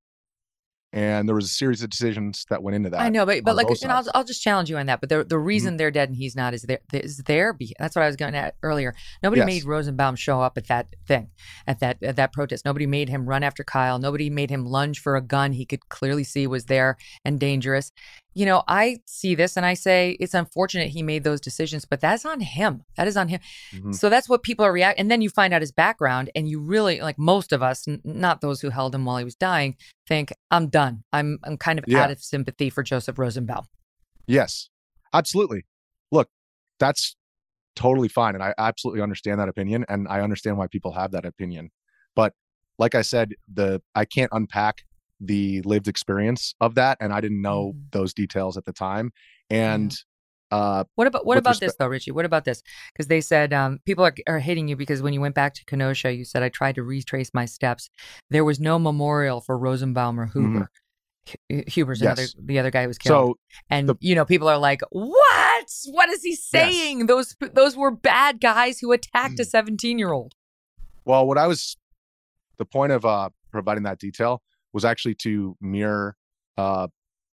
and there was a series of decisions that went into that. I know, but but like, and I'll I'll just challenge you on that. But the the reason mm-hmm. they're dead and he's not is there is there. That's what I was going at earlier. Nobody yes. made Rosenbaum show up at that thing, at that at that protest. Nobody made him run after Kyle. Nobody made him lunge for a gun he could clearly see was there and dangerous you know, I see this and I say it's unfortunate he made those decisions, but that's on him. That is on him. Mm-hmm. So that's what people are reacting. And then you find out his background, and you really, like most of us, n- not those who held him while he was dying, think I'm done. I'm I'm kind of yeah. out of sympathy for Joseph Rosenbaum. Yes, absolutely. Look, that's totally fine, and I absolutely understand that opinion, and I understand why people have that opinion. But like I said, the I can't unpack the lived experience of that and i didn't know mm-hmm. those details at the time and uh, what about what about respe- this though richie what about this because they said um, people are, are hating you because when you went back to kenosha you said i tried to retrace my steps there was no memorial for rosenbaum or mm-hmm. huber mm-hmm. huber's yes. another the other guy who was killed so and the- you know people are like what what is he saying yes. those those were bad guys who attacked a mm. 17 year old well what i was the point of uh providing that detail was actually to mirror uh,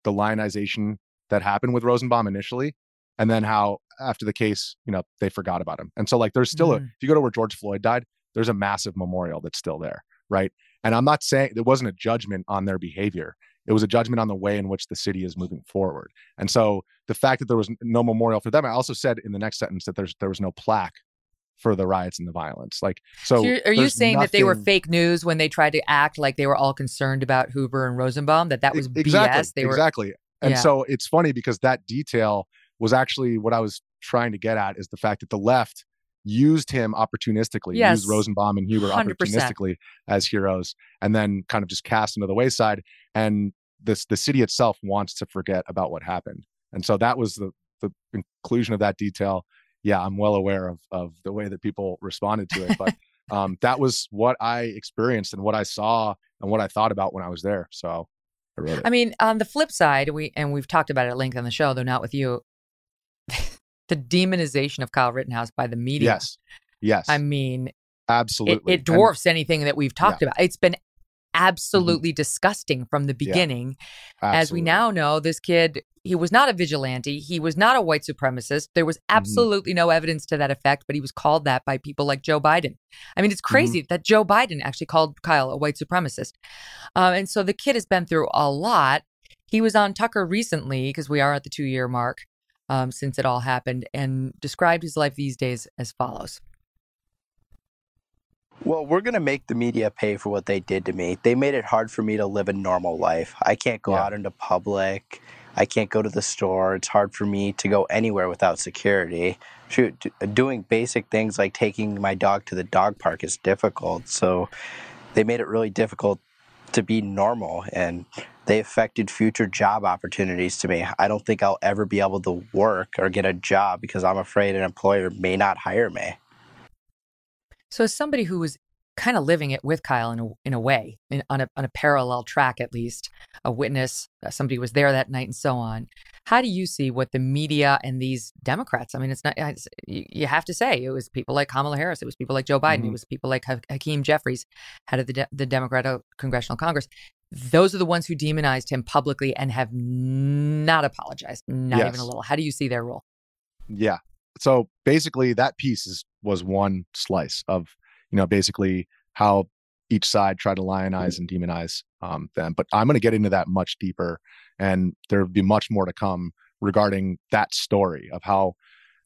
the lionization that happened with Rosenbaum initially, and then how after the case, you know, they forgot about him. And so, like, there's still mm. a if you go to where George Floyd died, there's a massive memorial that's still there, right? And I'm not saying it wasn't a judgment on their behavior. It was a judgment on the way in which the city is moving forward. And so the fact that there was no memorial for them, I also said in the next sentence that there's there was no plaque for the riots and the violence. Like, so, so are you saying nothing... that they were fake news when they tried to act like they were all concerned about Huber and Rosenbaum? That that was exactly, BS. They were exactly. And yeah. so it's funny because that detail was actually what I was trying to get at is the fact that the left used him opportunistically, yes. used Rosenbaum and Huber 100%. opportunistically as heroes, and then kind of just cast into the wayside. And this the city itself wants to forget about what happened. And so that was the the inclusion of that detail yeah, I'm well aware of of the way that people responded to it, but [LAUGHS] um, that was what I experienced and what I saw and what I thought about when I was there. So I wrote it. I mean, on the flip side, we and we've talked about it at length on the show, though not with you. [LAUGHS] the demonization of Kyle Rittenhouse by the media. Yes. Yes. I mean, absolutely. It, it dwarfs and, anything that we've talked yeah. about. It's been. Absolutely mm-hmm. disgusting from the beginning. Yeah, As we now know, this kid, he was not a vigilante. He was not a white supremacist. There was mm-hmm. absolutely mm-hmm. no evidence to that effect, but he was called that by people like Joe Biden. I mean, it's mm-hmm. crazy mm-hmm. that Joe Biden actually called Kyle a white supremacist. Um, and so the kid has been through a lot. He was on Tucker recently because we are at the two year mark um, since it all happened and described his life these days as follows. Well, we're going to make the media pay for what they did to me. They made it hard for me to live a normal life. I can't go yeah. out into public. I can't go to the store. It's hard for me to go anywhere without security. Shoot, doing basic things like taking my dog to the dog park is difficult. So they made it really difficult to be normal and they affected future job opportunities to me. I don't think I'll ever be able to work or get a job because I'm afraid an employer may not hire me. So, as somebody who was kind of living it with Kyle in a, in a way, in, on, a, on a parallel track at least, a witness, uh, somebody was there that night and so on. How do you see what the media and these Democrats, I mean, it's not, it's, you have to say, it was people like Kamala Harris, it was people like Joe Biden, mm-hmm. it was people like ha- Hakeem Jeffries, head of the, De- the Democratic Congressional Congress. Those are the ones who demonized him publicly and have not apologized, not yes. even a little. How do you see their role? Yeah. So basically, that piece is, was one slice of you know, basically how each side tried to lionize and demonize um, them. But I'm going to get into that much deeper, and there'll be much more to come regarding that story of how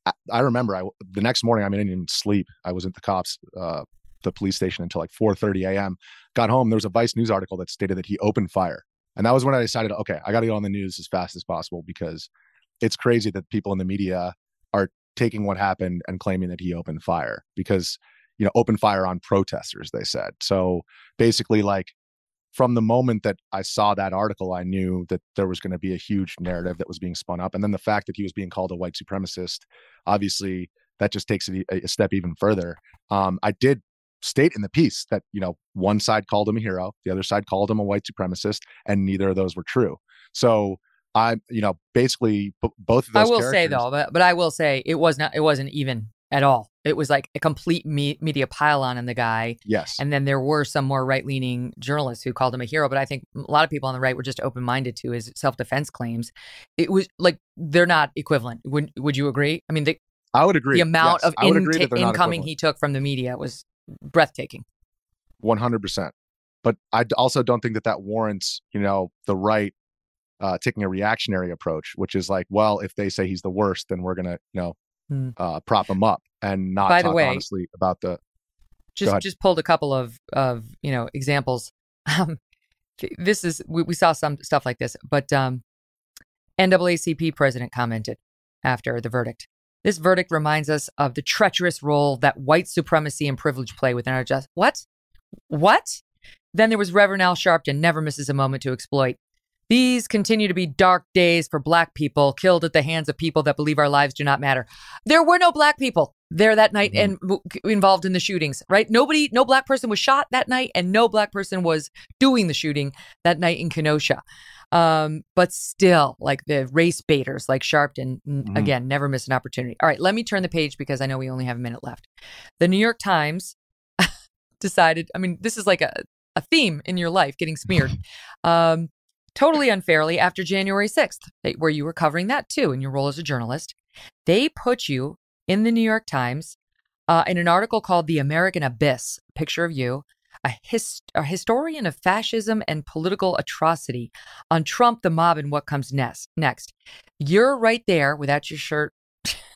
I, I remember. I the next morning, I, mean, I didn't even sleep. I was at the cops, uh, the police station until like 4:30 a.m. Got home. There was a Vice News article that stated that he opened fire, and that was when I decided, okay, I got to get on the news as fast as possible because it's crazy that people in the media taking what happened and claiming that he opened fire because you know open fire on protesters they said. So basically like from the moment that i saw that article i knew that there was going to be a huge narrative that was being spun up. And then the fact that he was being called a white supremacist obviously that just takes it a, step even further. Um, i did state in the piece that you know one side called him a hero the other side called him a white supremacist and neither of those were true. So i you know basically b- both of those i will say though but, but i will say it was not it wasn't even at all it was like a complete me- media pylon on in the guy. Yes. And then there were some more right leaning journalists who called him a hero. But I think a lot of people on the right were just open minded to his self defense claims. It was like they're not equivalent. Would Would you agree? I mean, the, I would agree. The amount yes. of in- incoming he took from the media was breathtaking. One hundred percent. But I also don't think that that warrants, you know, the right uh, taking a reactionary approach, which is like, well, if they say he's the worst, then we're gonna, you know, mm. uh, prop him up and not By talk the way, honestly about the. Just just pulled a couple of of you know examples. [LAUGHS] Um, this is we, we saw some stuff like this, but um, NAACP president commented after the verdict. This verdict reminds us of the treacherous role that white supremacy and privilege play within our justice. What? What? Then there was Reverend Al Sharpton, never misses a moment to exploit. These continue to be dark days for black people killed at the hands of people that believe our lives do not matter. There were no black people there that night mm-hmm. and w- involved in the shootings, right? Nobody, no black person was shot that night, and no black person was doing the shooting that night in Kenosha. Um, but still, like the race baiters, like Sharpton, mm-hmm. again, never miss an opportunity. All right, let me turn the page because I know we only have a minute left. The New York Times [LAUGHS] decided, I mean, this is like a, a theme in your life getting smeared. [LAUGHS] Um, totally unfairly after January 6th, where you were covering that too in your role as a journalist. They put you in the New York Times uh, in an article called The American Abyss, a picture of you, a, hist- a historian of fascism and political atrocity on Trump, the mob, and what comes next. Next, you're right there without your shirt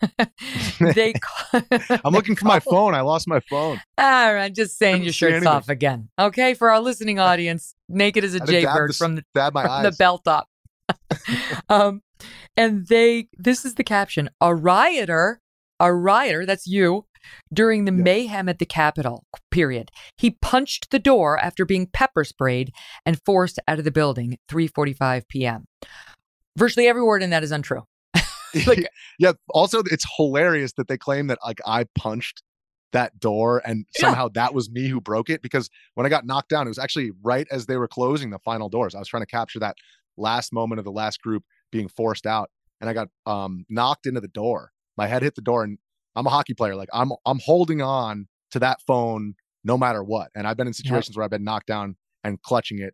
[LAUGHS] they [LAUGHS] I'm [LAUGHS] looking for my phone. I lost my phone. All right, I'm just saying your shirt's off again. Okay, for our listening audience, naked as a jaybird from the from the belt up. [LAUGHS] um, and they this is the caption: a rioter, a rioter. That's you. During the yeah. mayhem at the Capitol, period. He punched the door after being pepper sprayed and forced out of the building 3:45 p.m. Virtually every word in that is untrue. [LAUGHS] like, [LAUGHS] yeah. Also, it's hilarious that they claim that like I punched that door and somehow that was me who broke it because when I got knocked down, it was actually right as they were closing the final doors. I was trying to capture that last moment of the last group being forced out, and I got um, knocked into the door. My head hit the door, and I'm a hockey player. Like I'm I'm holding on to that phone no matter what. And I've been in situations where I've been knocked down and clutching it.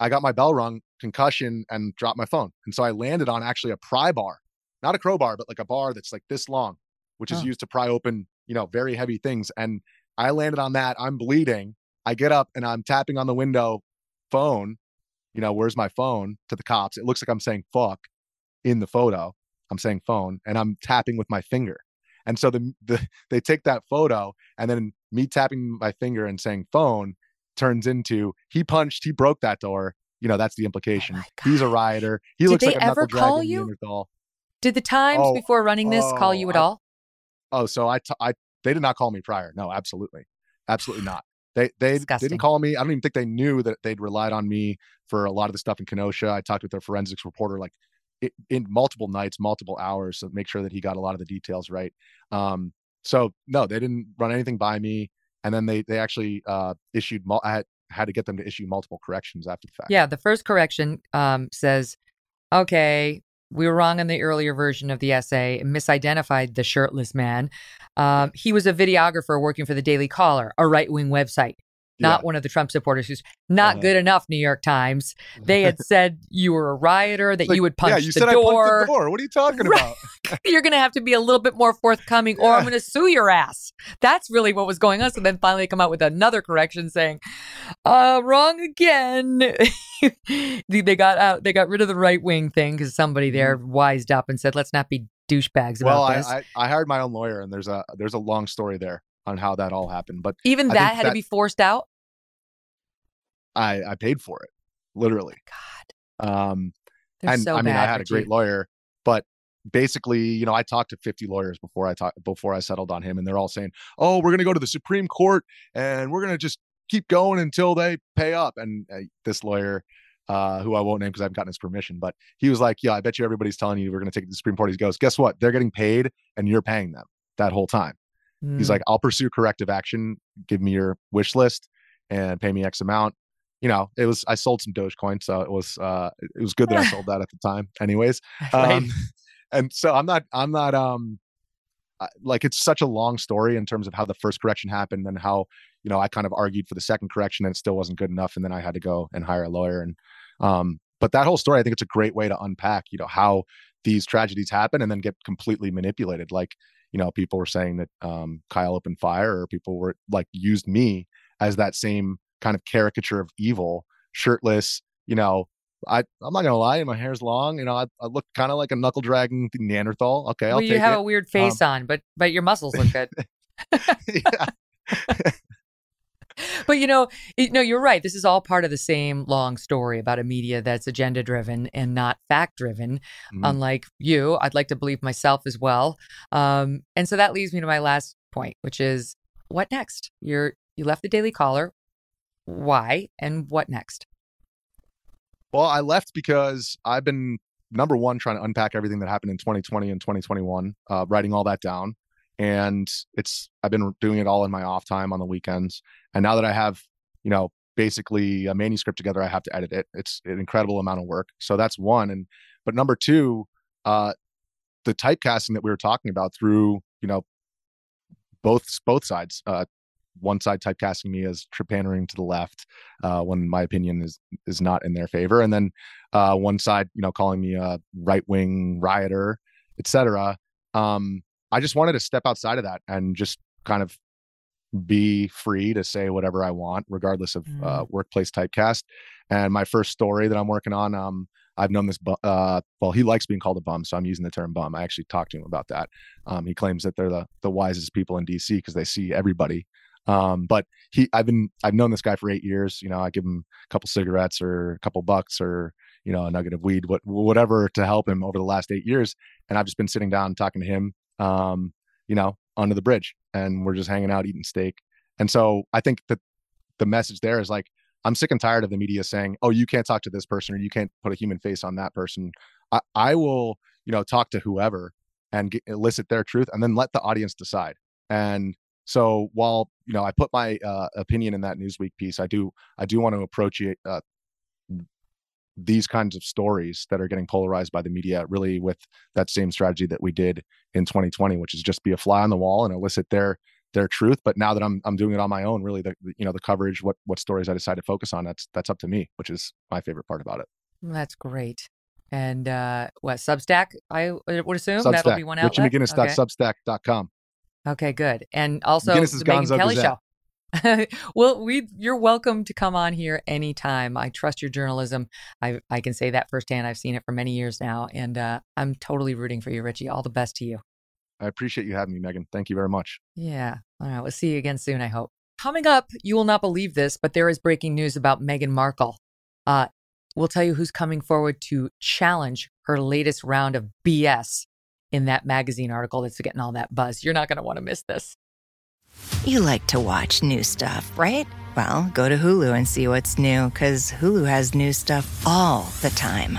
I got my bell rung, concussion, and dropped my phone. And so I landed on actually a pry bar not a crowbar, but like a bar that's like this long, which is oh. used to pry open, you know, very heavy things. And I landed on that. I'm bleeding. I get up and I'm tapping on the window phone. You know, where's my phone to the cops? It looks like I'm saying fuck in the photo. I'm saying phone and I'm tapping with my finger. And so the, the [LAUGHS] they take that photo and then me tapping my finger and saying phone turns into he punched, he broke that door. You know, that's the oh implication. Oh He's a rioter. He Did looks they like a ever call you? Neanderthal. Did the Times Oh, before running this call oh, you at I- all? Oh, so I, t- I, they did not call me prior. No, absolutely, absolutely not. They [SIGHS] they Disgusting. didn't call me. I don't even think they knew that they'd relied on me for a lot of the stuff in Kenosha. I talked with their forensics reporter like i in multiple nights, multiple hours, to make sure that he got a lot of the details right. Um, so no, they didn't run anything by me. And then they they actually uh, issued. Mul- I had had to get them to issue multiple corrections after the fact. Yeah, the first correction um, says, okay, we were wrong in the earlier version of the essay, misidentified the shirtless man. Um, he was a videographer working for the Daily Caller, a right wing website. Not Yeah. one of the Trump supporters who's not Uh-huh. good enough, New York Times. [LAUGHS] They had said you were a rioter, that Like, you would punch yeah, you the said door. I punched the door. What are you talking Right. about? [LAUGHS] You're going to have to be a little bit more forthcoming or I'm going to sue your ass. That's really what was going on. So then finally come out with another correction saying, uh, wrong again. [LAUGHS] they got out, they got rid of the right wing thing because somebody there wised up and said, let's not be douchebags about Mm-hmm. well, I, this. I I hired my own lawyer, and there's a there's a long story there on how that all happened. But Even that had to be forced out. I I paid for it, literally. God, Um, they're and so I mean, I had a great Richie. lawyer, but basically, you know, I talked to 50 lawyers before I talked before I settled on him, and they're all saying, "Oh, we're going to go to the Supreme Court, and we're going to just keep going until they pay up." And uh, this lawyer, uh, who I won't name because I haven't gotten his permission, but he was like, "Yeah, I bet you everybody's telling you we're going to take it to the Supreme Court." He goes, "Guess what? They're getting paid, and you're paying them that whole time." He's Mm. like, "I'll pursue corrective action. Give me your wish list, and pay me X amount." You know, it was I sold some Dogecoin, so it was uh, it was good that I [LAUGHS] sold that at the time. Anyways, [LAUGHS] Right. um, and so I'm not I'm not um I- like it's such a long story in terms of how the first correction happened and how you know I kind of argued for the second correction and it still wasn't good enough and then I had to go and hire a lawyer and um but that whole story I think it's a great way to unpack you know how these tragedies happen and then get completely manipulated like you know people were saying that um Kyle opened fire or people were like used me as that same kind of caricature of evil shirtless you know I, I'm not gonna lie, my hair's long. You know, I, I look kind of like a knuckle dragging Neanderthal. Okay, I'll take it. well, you have it. a weird Um, face on, but but your muscles look good. [LAUGHS] [LAUGHS] [LAUGHS] [LAUGHS] but you know, it, no, you're right. This is all part of the same long story about a media that's agenda driven and not fact driven. Mhm. Unlike you, I'd like to believe myself as well. Um, and so that leads me to my last point, which is what next? You're you left the Daily Caller. Why and what next? Well, I left because I've been number one trying to unpack everything that happened in 2020 and 2021, uh, writing all that down. And it's I've been doing it all in my off time on the weekends. And now that I have, you know, basically a manuscript together, I have to edit it. It's an incredible amount of work. So that's one. And but number two, uh, the typecasting that we were talking about through, you know, both both sides. Uh, one side typecasting me as trepannering to the left uh, when my opinion is is not in their favor, and then uh, one side, you know, calling me a right wing rioter, etc. Um, I just wanted to step outside of that and just kind of be free to say whatever I want, regardless of uh, workplace typecast. And my first story that I'm working on, um, I've known this. Bu- uh, well, he likes being called a bum, so I'm using the term bum. I actually talked to him about that. Um, he claims that they're the the wisest people in DC because they see everybody. Um, but he, I've been, I've known this guy for eight years. You know, I give him a couple cigarettes or a couple bucks or you know a nugget of weed, what whatever to help him over the last eight years. And I've just been sitting down talking to him, um, you know, under the bridge, and we're just hanging out eating steak. And so I think that the message there is like, I'm sick and tired of the media saying, "Oh, you can't talk to this person or you can't put a human face on that person." I, I will, you know, talk to whoever and get, elicit their truth, and then let the audience decide. And so while you know I put my uh, opinion in that Newsweek piece, I do I do want to approach it, uh, these kinds of stories that are getting polarized by the media really with that same strategy that we did in 2020, which is just be a fly on the wall and elicit their their truth. But now that I'm I'm doing it on my own, really the the- you know the coverage, what what stories I decide to focus on, that's that's up to me, which is my favorite part about it. That's great. And uh, what Substack? I would assume that'll be one outlet. Okay. RichieMcGinniss.substack.com. Okay, good. And also McGinniss's the Megyn Gonzo Kelly Gazette. show. [LAUGHS] well, we you're welcome to come on here anytime. I trust your journalism. I I can say that firsthand. I've seen it for many years now, and uh, I'm totally rooting for you, Richie. All the best to you. I appreciate you having me, Megyn. Thank you very much. Yeah. All right. We'll see you again soon. I hope. Coming up, you will not believe this, but there is breaking news about Meghan Markle. Uh, we'll tell you who's coming forward to challenge her latest round of BS in that magazine article that's getting all that buzz. You're not going to want to miss this. You like to watch new stuff, right? Well, go to Hulu and see what's new, because Hulu has new stuff all the time.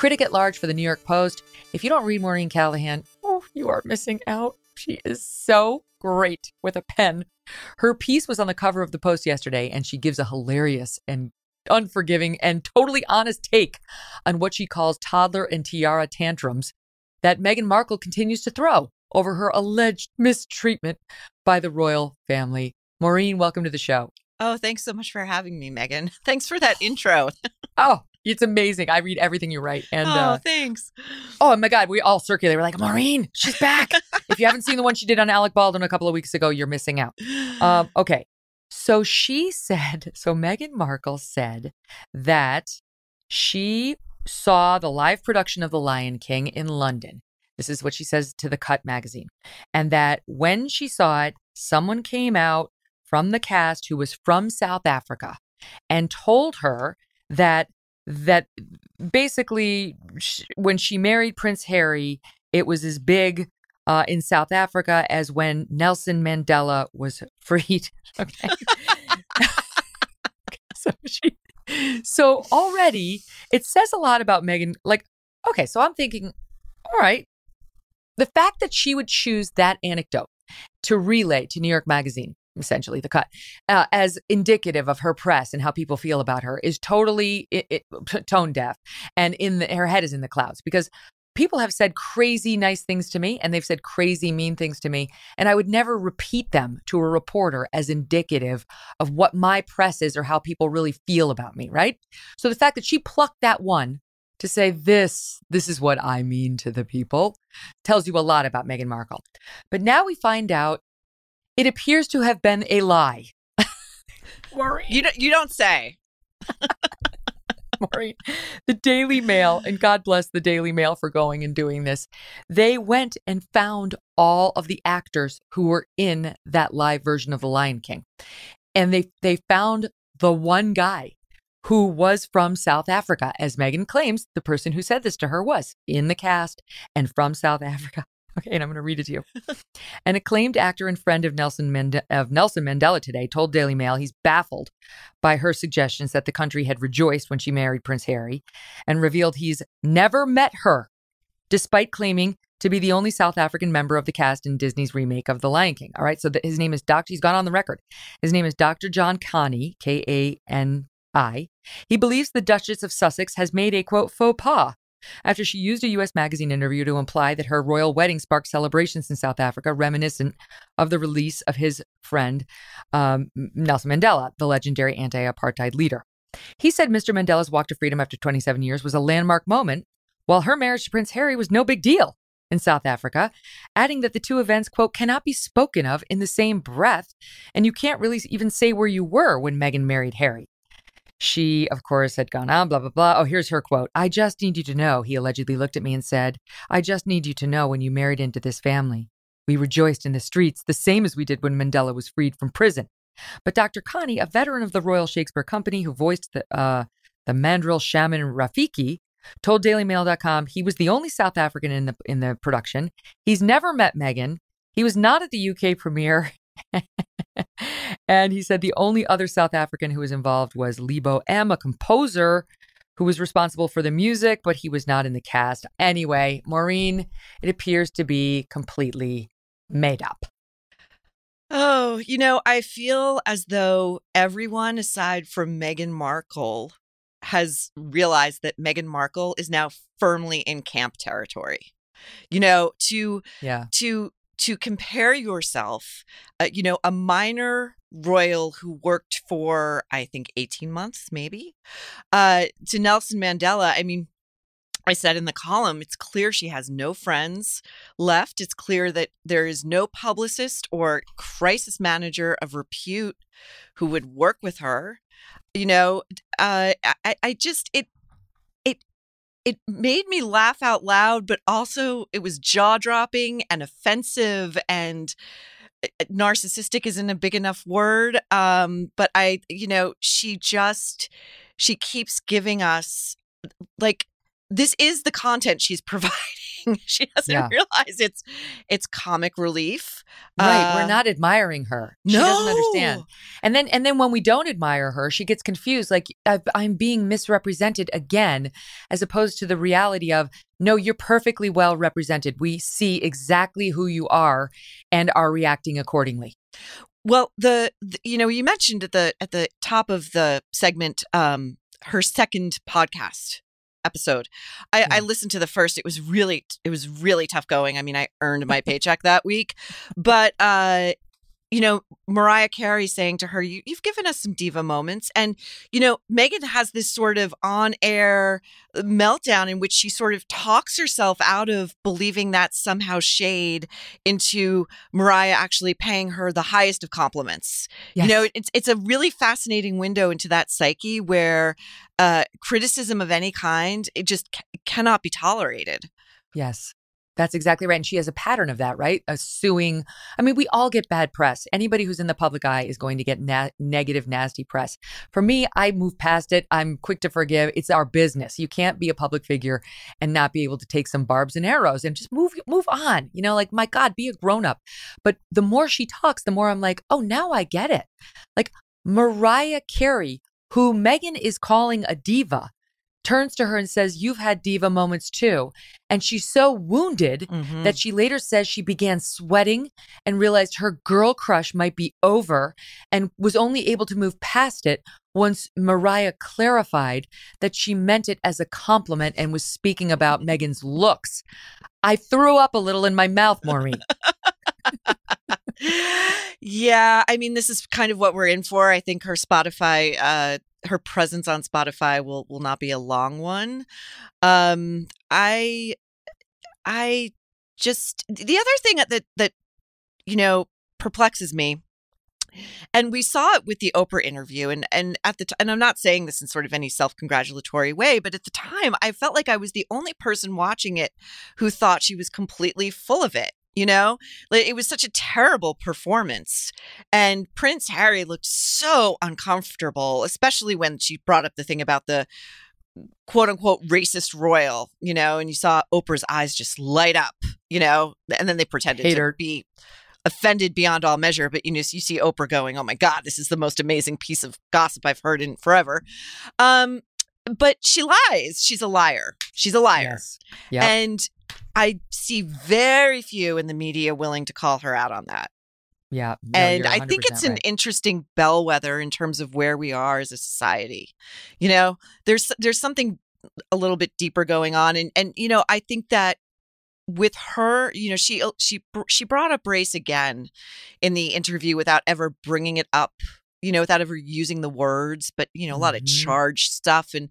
critic at large for the New York Post. If you don't read Maureen Callahan, oh, you are missing out. She is so great with a pen. Her piece was on the cover of the Post yesterday, and she gives a hilarious and unforgiving and totally honest take on what she calls toddler and tiara tantrums that Meghan Markle continues to throw over her alleged mistreatment by the royal family. Maureen, welcome to the show. Oh, thanks so much for having me, Megyn. [LAUGHS] Thanks for that intro. [LAUGHS] oh, it's amazing. I read everything you write. And oh, uh, thanks. Oh my God, we all circulate. We're like, Maureen, she's back. if you haven't seen the one she did on Alec Baldwin a couple of weeks ago, you're missing out. Um, [GASPS] okay. So she said, [LAUGHS] so Meghan Markle said that she saw the live production of The Lion King in London. This is what she says to the Cut magazine. And that when she saw it, someone came out from the cast who was from South Africa and told her that that basically sh- when she married Prince Harry, it was as big uh, in South Africa as when Nelson Mandela was freed. [LAUGHS] okay. [LAUGHS] so she, so already it says a lot about Meghan. Like, okay, so I'm thinking, all right, the fact that she would choose that anecdote to relay to New York Magazine essentially the cut uh, as indicative of her press and how people feel about her is totally it, it, tone deaf and in the, her head is in the clouds because people have said crazy nice things to me and they've said crazy mean things to me and i would never repeat them to a reporter as indicative of what my press is or how people really feel about me right? So the fact that she plucked that one to say this this is what i mean to the people tells you a lot about meghan markle. But now we find out it appears to have been a lie. Maureen. You don't, you don't say. Maureen. The Daily Mail, and God bless the Daily Mail for going and doing this. They went and found all of the actors who were in that live version of The Lion King. And they they found the one guy who was from South Africa, as Meghan claims the person who said this to her was in the cast and from South Africa. Okay, and I'm going to read it to you. [LAUGHS] An acclaimed actor and friend of Nelson, of Nelson Mandela today told Daily Mail he's baffled by her suggestions that the country had rejoiced when she married Prince Harry and revealed he's never met her, despite claiming to be the only South African member of the cast in Disney's remake of The Lion King. All right, so the, his name is Dr. He's gone on the record. His name is Dr. John Kani, K A N I. He believes the Duchess of Sussex has made a quote faux pas after she used a U.S. magazine interview to imply that her royal wedding sparked celebrations in South Africa, reminiscent of the release of his friend um, Nelson Mandela, the legendary anti apartheid leader. He said Mr. Mandela's walk to freedom after 27 years was a landmark moment, while her marriage to Prince Harry was no big deal in South Africa, adding that the two events, quote, cannot be spoken of in the same breath, and you can't really even say where you were when Meghan married Harry. She, of course, had gone on, blah, blah, blah. Oh, here's her quote I just need you to know, he allegedly looked at me and said, I just need you to know when you married into this family. We rejoiced in the streets, the same as we did when Mandela was freed from prison. But Dr. Kani, a veteran of the Royal Shakespeare Company who voiced the, uh, the mandrill shaman Rafiki, told DailyMail.com he was the only South African in the in the production. He's never met Meghan. He was not at the UK premiere. [LAUGHS] and he said the only other South African who was involved was Lebo M, a composer who was responsible for the music, but he was not in the cast. Anyway, Maureen, it appears to be completely made up. Oh, you know, I feel as though everyone aside from Meghan Markle has realized that Meghan Markle is now firmly in camp territory. You know, to yeah. to to compare yourself, uh, you know, a minor royal who worked for, I think, 18 months, maybe, uh, to Nelson Mandela. I mean, I said in the column, it's clear she has no friends left. It's clear that there is no publicist or crisis manager of repute who would work with her. You know, uh, I, I just it it made me laugh out loud, but also it was jaw dropping and offensive and uh, narcissistic isn't a big enough word. Um, but I, you know, she just she keeps giving us like this is the content she's [LAUGHS] providing. [LAUGHS] she doesn't Yeah. realize it's it's comic relief. Right, Uh, we're not admiring her. No. She doesn't understand. And then and then when we don't admire her, she gets confused like I- I'm being misrepresented again as opposed to the reality of no, you're perfectly well represented. We see exactly who you are and are reacting accordingly. Well, the, the you know you mentioned at the at the top of the segment um her second podcast episode. I, I listened to the first. It was really it was really tough going. I mean, I earned my [LAUGHS] paycheck that week, but uh you know, Mariah Carey saying to her, you, You've given us some diva moments. And, you know, Meghan has this sort of on air meltdown in which she sort of talks herself out of believing that somehow shade into Mariah actually paying her the highest of compliments. You know, it's it's a really fascinating window into that psyche where uh, criticism of any kind it just ca- cannot be tolerated. Yes. That's exactly right. And she has a pattern of that, right? A suing. I mean, we all get bad press. Anybody who's in the public eye is going to get na- negative, nasty press. For me, I move past it. I'm quick to forgive. It's our business. You can't be a public figure and not be able to take some barbs and arrows and just move move on. You know, like my God, be a grown up. But the more she talks, the more I'm like, oh, now I get it. Like Mariah Carey, who Meghan is calling a diva, turns to her and says, You've had diva moments too. And she's so wounded Mm-hmm. that she later says she began sweating and realized her girl crush might be over and was only able to move past it once Mariah clarified that she meant it as a compliment and was speaking about Meghan's looks. I threw up a little in my mouth, Maureen. [LAUGHS] [LAUGHS] Yeah, I mean, this is kind of what we're in for. I think her Spotify, uh, her presence on Spotify will will not be a long one. Um, I, I just the other thing that that you know perplexes me. And we saw it with the Oprah interview, and and at the t- and I'm not saying this in sort of any self congratulatory way, but at the time I felt like I was the only person watching it who thought she was completely full of it. You know, like it was such a terrible performance, and Prince Harry looked so uncomfortable, especially when she brought up the thing about the quote unquote racist royal. You know, and you saw Oprah's eyes just light up. You know, and then they pretended Hater. to be offended beyond all measure but you know you see oprah going oh my god this is the most amazing piece of gossip i've heard in forever um but she lies she's a liar she's a liar Yep. and i see very few in the media willing to call her out on that yeah. no, and I think 100% it's an interesting bellwether in terms of where we are as a society. You know, there's there's something a little bit deeper going on, and and you know, I think that with her, you know, she she she brought up race again in the interview without ever bringing it up. You know, without ever using the words, but you know, a lot of Mhm. charged stuff, and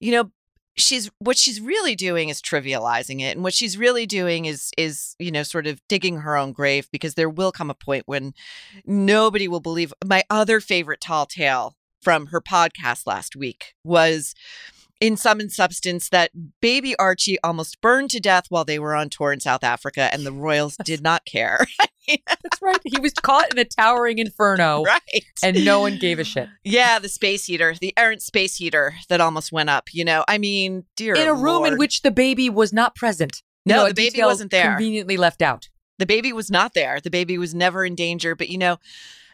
you know, she's what she's really doing is trivializing it and what she's really doing is is you know sort of digging her own grave because there will come a point when nobody will believe my other favorite tall tale from her podcast last week was in sum and substance that baby Archie almost burned to death while they were on tour in South Africa and the royals [LAUGHS] did not care. [LAUGHS] That's right. He was caught in a towering inferno. [LAUGHS] Right. And no one gave a shit. yeah, the space heater, the errant space heater that almost went up, you know. I mean, dear in a room in which the baby was not present. You No, know, the baby wasn't there. Conveniently left out. the baby was not there. The baby was never in danger. But you know,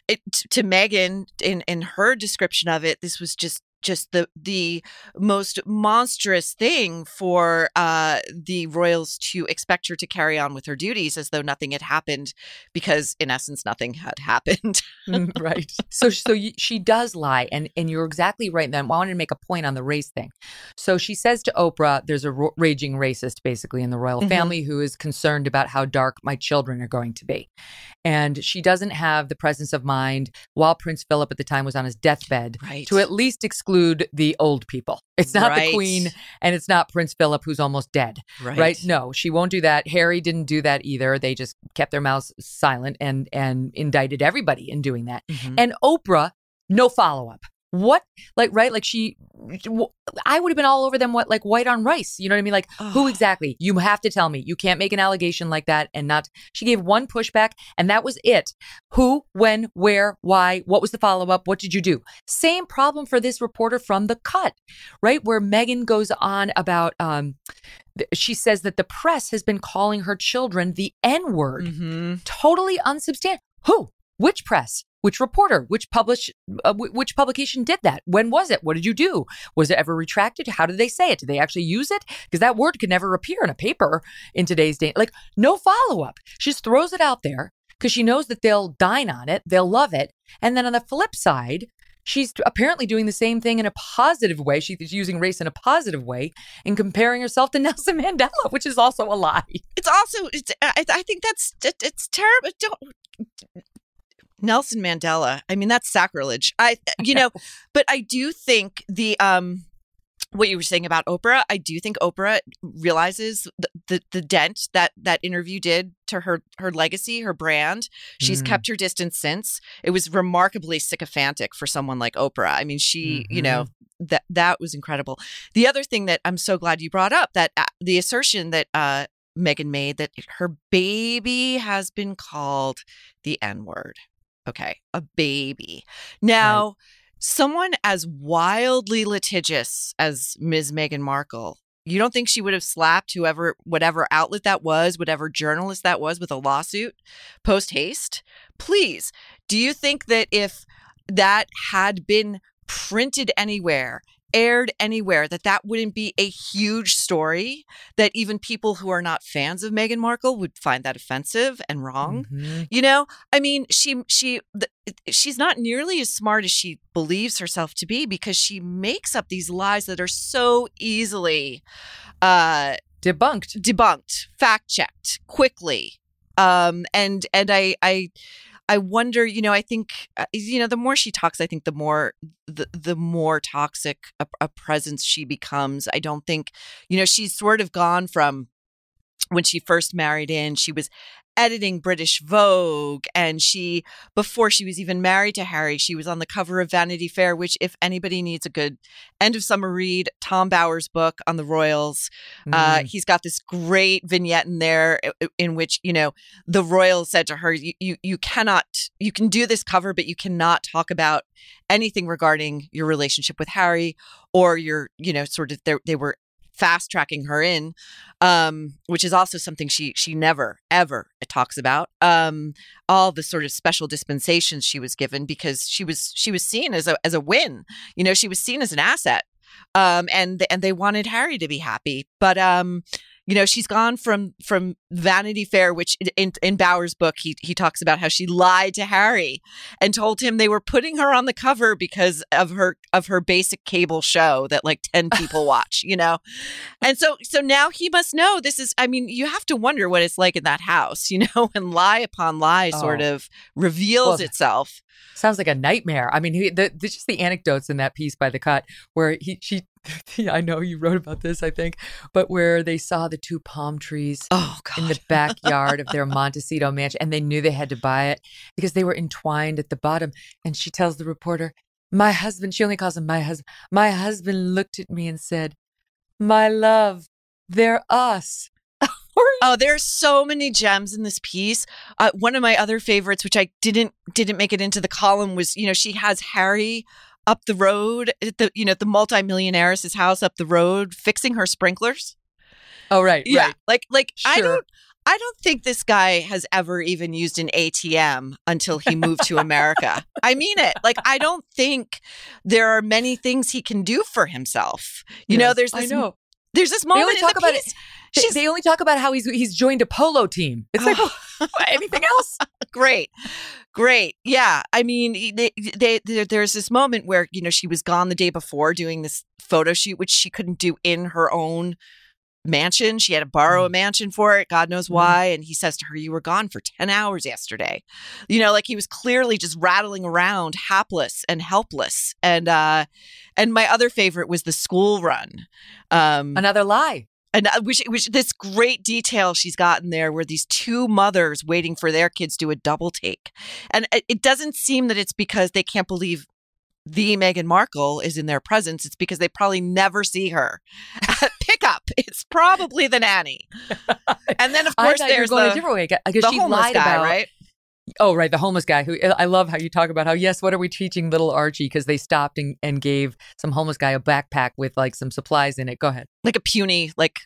it, to Meghan in in her description of it, this was just just the the most monstrous thing for uh, the royals to expect her to carry on with her duties as though nothing had happened, because in essence, nothing had happened. right. [LAUGHS] So so she does lie, and and you're exactly right. Then I wanted to make a point on the race thing. So she says to Oprah, "There's a ro- raging racist, basically, in the royal Mhm. family who is concerned about how dark my children are going to be." And she doesn't have the presence of mind while Prince Philip at the time was on his deathbed Right. to at least exclude exclude the old people. It's not Right. the queen and it's not Prince Philip who's almost dead. Right. No, she won't do that. Harry didn't do that either. They just kept their mouths silent and and indicted everybody in doing that. Mhm. And Oprah, no follow up. What like right like she I would have been all over them what like white on rice you know what I mean like who exactly you have to tell me you can't make an allegation like that and not she gave one pushback and that was it who when where why what was the follow up what did you do same problem for this reporter from the cut right where Meghan goes on about um she says that the press has been calling her children the N word Mm-hmm. totally unsubstantiated. Who? Which press? Which reporter? Which publish? Uh, which publication did that? When was it? What did you do? Was it ever retracted? How did they say it? Did they actually use it? Because that word could never appear in a paper in today's day. Like no follow up. She just throws it out there because she knows that they'll dine on it, they'll love it, and then on the flip side. She's apparently doing the same thing in a positive way. She's using race in a positive way and comparing herself to [LAUGHS] Nelson Mandela, which is also a lie. It's also, it's, I, I think that's, it's terrible. Don't, Nelson Mandela. I mean, that's sacrilege. I, [LAUGHS] you know, but I do think the, um, what you were saying about Oprah, I do think Oprah realizes the, the, the dent that that interview did to her her legacy, her brand. She's Mm. kept her distance since. It was remarkably sycophantic for someone like Oprah. I mean, she, you know, that that was incredible. The other thing that I'm so glad you brought up that uh, the assertion that uh, Meghan made that her baby has been called the N word. Okay, a baby. Now, someone as wildly litigious as Ms. Meghan Markle. You don't think she would have slapped whoever, whatever outlet that was, whatever journalist that was with a lawsuit post haste? Please, do you think that if that had been printed anywhere, aired anywhere, that that wouldn't be a huge story? That even people who are not fans of Meghan Markle would find that offensive and wrong? You know, I mean, she she th- she's not nearly as smart as she believes herself to be because she makes up these lies that are so easily uh debunked debunked fact checked quickly um and and i i I wonder, you know, I think, uh, you know, the more she talks, I think the more, the, the more toxic a, a presence she becomes. I don't think, you know, she's sort of gone from when she first married in, she was editing British Vogue. And she, before she was even married to Harry, she was on the cover of Vanity Fair, which, if anybody needs a good end of summer read, Tom Bower's book on the royals. Uh, Mm. he's got this great vignette in there in which, you know, the royals said to her, you, you, you cannot, you can do this cover, but you cannot talk about anything regarding your relationship with Harry or your, you know, sort of, they were fast tracking her in um which is also something she she never ever talks about um all the sort of special dispensations she was given because she was she was seen as a as a win. You know she was seen as an asset um and and they wanted Harry to be happy. But um you know she's gone from from Vanity Fair which in in Bower's book he he talks about how she lied to Harry and told him they were putting her on the cover because of her of her basic cable show that like 10 [LAUGHS] people watch you know and so so now he must know this is i mean you have to wonder what it's like in that house [LAUGHS] you know and lie upon lie sort Oh. of reveals Well, itself Sounds like a nightmare. I mean, he, the, the, just the anecdotes in that piece by the cut where he, she, [LAUGHS] I know you wrote about this, I think, but where they saw the two palm trees oh, in the backyard of their [LAUGHS] Montecito mansion and they knew they had to buy it because they were entwined at the bottom. And she tells the reporter, My husband, she only calls him my husband, my husband looked at me and said, My love, they're us. [LAUGHS] oh there's so many gems in this piece uh, one of my other favorites which i didn't didn't make it into the column was you know she has harry up the road at the you know the multimillionaire's house up the road fixing her sprinklers Oh, right. yeah right. like like i don't I don't think this guy has ever even used an ATM until he moved to America. I mean it. Like I don't think there are many things he can do for himself. You know, Yes, there's I this know. there's this They moment only in talk about piece- it. They, they only talk about how he's he's joined a polo team. It's like [LAUGHS] anything else. Great, great. Yeah, I mean, they, they, there, there's this moment where you know she was gone the day before doing this photo shoot, which she couldn't do in her own mansion. She had to borrow a mansion for it. God knows why. And he says to her, You were gone for 10 hours yesterday. You know, like he was clearly just rattling around, hapless and helpless. And, uh, and my other favorite was the school run. Um, Another lie. And uh, which, which this great detail she's gotten there where these two mothers waiting for their kids do a double take and it, it doesn't seem that it's because they can't believe the Meghan Markle is in their presence. It's because they probably never see her [LAUGHS] at pickup. It's probably the nanny. [LAUGHS] And then, of course, thought you were there's going the, a different way because the she homeless lied guy, about right? Oh, right, the homeless guy who I love how you talk about how yes, what are we teaching little Archie because they stopped and, and gave some homeless guy a backpack with like some supplies in it. Go ahead. Like a puny, like,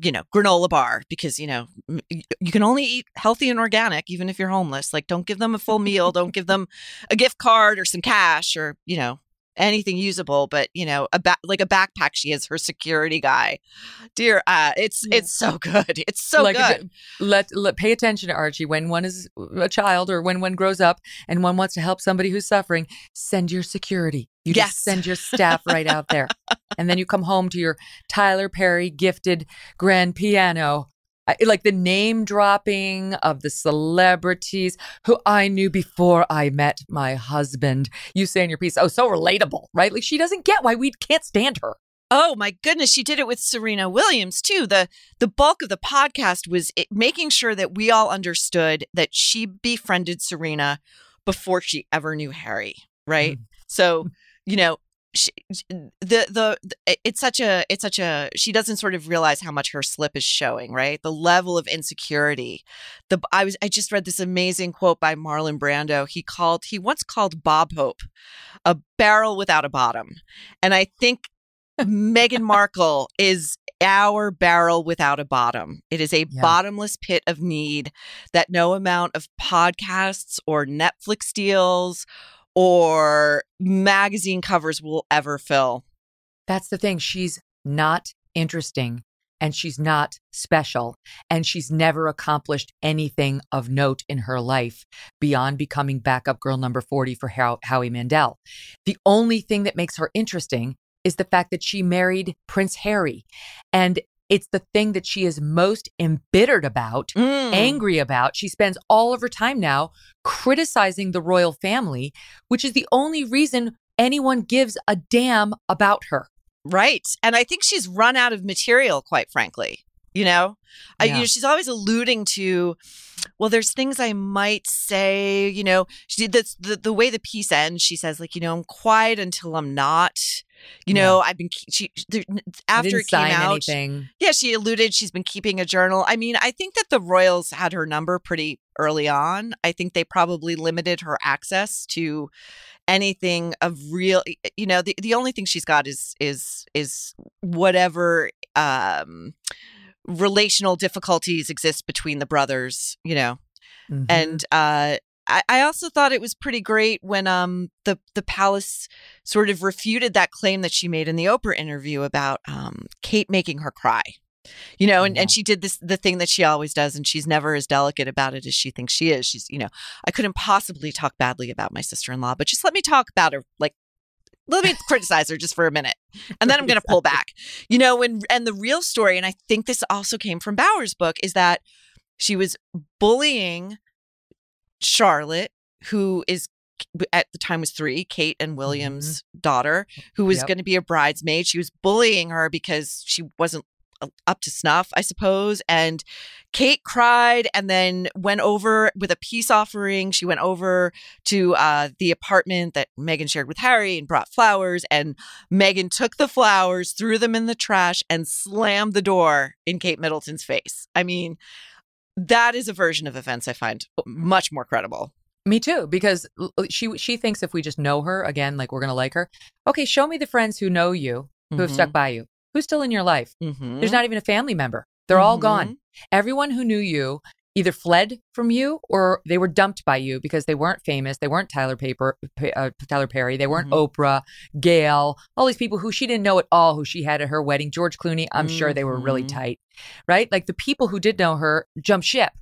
you know, granola bar because, you know, you can only eat healthy and organic even if you're homeless. Like, don't give them a full meal. don't give them a gift card or some cash or, you know, anything usable but you know a ba- like a backpack she is her security guy dear uh it's it's so [LAUGHS] good it's so like good let, let pay attention to Archie when one is a child or when one grows up and one wants to help somebody who's suffering. Send your security. You Yes. just send your staff right out there, [LAUGHS] and then you come home to your Tyler Perry gifted grand piano. I, like the name dropping of the celebrities who I knew before I met my husband. You say in your piece, oh, so relatable, right? Like she doesn't get why we can't stand her. Oh my goodness, she did it with Serena Williams too. The the bulk of the podcast was making sure that we all understood that she befriended Serena before she ever knew Harry, right? Mm. So, you know, she, the, the it's such a it's such a she doesn't sort of realize how much her slip is showing, right? The level of insecurity. The I was I just read this amazing quote by Marlon Brando. He called he once called Bob Hope a barrel without a bottom. And I think Meghan [LAUGHS] Markle is our barrel without a bottom. It is a Yeah. bottomless pit of need that no amount of podcasts or Netflix deals or magazine covers will ever fill. That's the thing. She's not interesting and she's not special and she's never accomplished anything of note in her life beyond becoming backup girl number 40 for How- Howie Mandel. The only thing that makes her interesting is the fact that she married Prince Harry. And it's the thing that she is most embittered about, Mm. angry about. She spends all of her time now criticizing the royal family, which is the only reason anyone gives a damn about her. Right. And I think she's run out of material, quite frankly. You know, I, you know, she's always alluding to, well, there's things I might say. You know, she that's the the way the piece ends. She says, like, you know, I'm quiet until I'm not. You know, I've been she after it came out. anything. Yeah, she alluded she's been keeping a journal. I mean, I think that the royals had her number pretty early on. I think they probably limited her access to anything of real you know the, the only thing she's got is is is whatever um relational difficulties exist between the brothers you know Mhm. and uh I, I also thought it was pretty great when um the the palace sort of refuted that claim that she made in the Oprah interview about um Kate making her cry. You know, and, and she did this the thing that she always does, and she's never as delicate about it as she thinks she is. She's, you know, I couldn't possibly talk badly about my sister in law, but just let me talk about her like let me criticize her just for a minute and then i'm going to pull [LAUGHS] back you know and and the real story and i think this also came from Bower's book is that she was bullying charlotte who is at the time was three kate and william's daughter who was Yep. going to be a bridesmaid she was bullying her because she wasn't up to snuff i suppose and kate cried and then went over with a peace offering she went over to uh, the apartment that Meghan shared with Harry and brought flowers. And Meghan took the flowers, threw them in the trash, and slammed the door in Kate Middleton's face. I mean, that is a version of events I find much more credible. Me too, because she she thinks if we just know her again, like we're gonna like her. Okay, show me the friends who know you, who have stuck Mhm. by you, who's still in your life. Mhm. There's not even a family member. They're all Mhm. gone. Everyone who knew you either fled from you or they were dumped by you because they weren't famous. They weren't Tyler Paper, Pa- uh, Tyler Perry. They weren't Oprah, Gayle, all these people who she didn't know at all who she had at her wedding. George Clooney, I'm sure they were really Mhm. tight, right? Like the people who did know her jumped ship.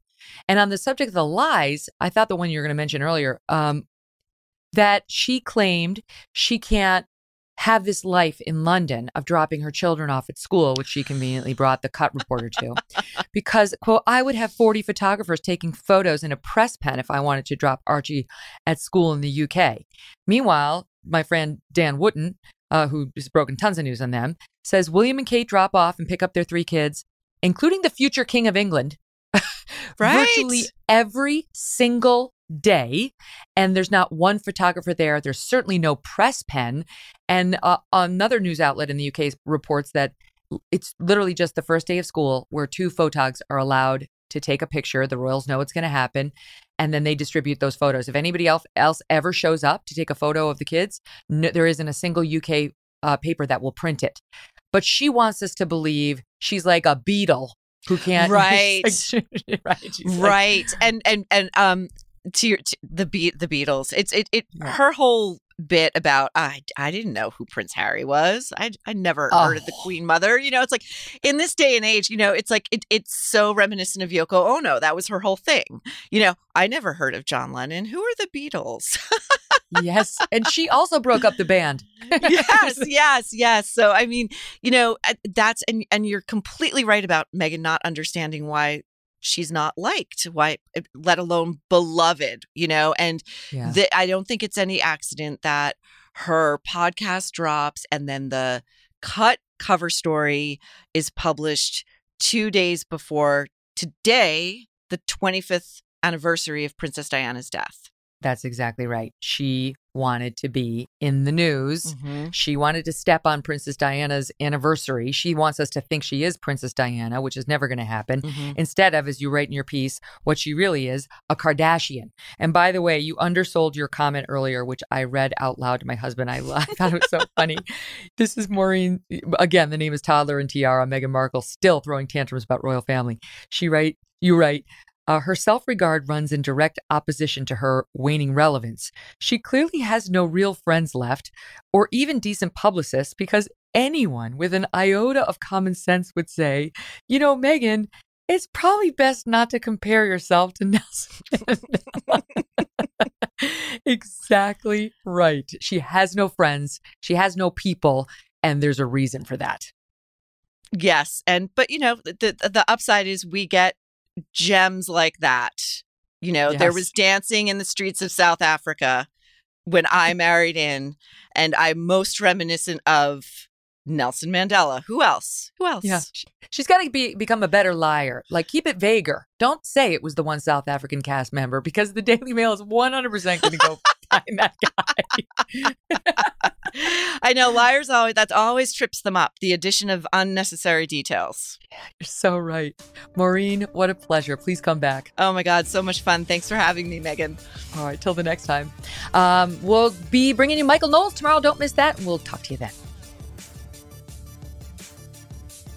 And on the subject of the lies, I thought the one you were going to mention earlier, um, that she claimed she can't have this life in London of dropping her children off at school, which she conveniently brought the cut reporter to. [LAUGHS] because, quote, I would have 40 photographers taking photos in a press pen if I wanted to drop Archie at school in the UK. Meanwhile, my friend Dan Wootton, uh, who has broken tons of news on them, says William and Kate drop off and pick up their three kids, including the future King of England, [LAUGHS] Right. virtually every single day. And there's not one photographer there. There's certainly no press pen. And uh, another news outlet in the UK reports that it's literally just the first day of school where two photogs are allowed to take a picture. The Royals know it's going to happen. And then they distribute those photos. If anybody else, else ever shows up to take a photo of the kids, no, there isn't a single UK uh, paper that will print it. But she wants us to believe she's like a Beatle who can't. Right. [LAUGHS] right. She's like- right and and and um to your to the beat the beatles it's it, it her whole bit about I I didn't know who Prince Harry was. I I never heard of the Oh. Queen Mother. You know, it's like in this day and age, you know, it's like it, it's so reminiscent of Yoko Ono. That was her whole thing. You know, I never heard of John Lennon. Who are the Beatles? yes. And she also broke up the band. [LAUGHS] yes, yes, yes. So I mean, you know, uh, that's and and you're completely right about Meghan not understanding why she's not liked, why uh, let alone beloved, you know, and Yeah. the, I don't think it's any accident that her podcast drops and then the cut cover story is published 2 days before today, the 25th anniversary of Princess Diana's death. That's exactly right. She wanted to be in the news. Mhm. She wanted to step on Princess Diana's anniversary. She wants us to think she is Princess Diana, which is never going to happen. Mhm. Instead of, as you write in your piece, what she really is, a Kardashian. And by the way, you undersold your comment earlier, which I read out loud to my husband. I, I thought it was so funny. [LAUGHS] This is Maureen. Again, the name is Toddler and Tiara. Meghan Markle still throwing tantrums about royal family. She write, you write, uh, her self regard runs in direct opposition to her waning relevance. She clearly has no real friends left or even decent publicists because anyone with an iota of common sense would say, you know, Meghan, it's probably best not to compare yourself to [LAUGHS] Nelson. exactly right. She has no friends, she has no people, and there's a reason for that. Yes, and but you know the the, the upside is we get gems like that. You know, there was dancing in the streets of South Africa when I married in, and I'm most reminiscent of Nelson Mandela. Who else? Who else? Yeah. She- She's got to be become a better liar. Like keep it vaguer. Don't say it was the one South African cast member because the Daily Mail is 100% going to go [LAUGHS] find that guy. I know liars always that always trips them up. The addition of unnecessary details. Yeah, You're so right. Maureen, what a pleasure. Please come back. Oh my God, so much fun. Thanks for having me, Megyn. All right, till the next time. Um, we'll be bringing you Michael Knowles tomorrow. Don't miss that, we'll talk to you then.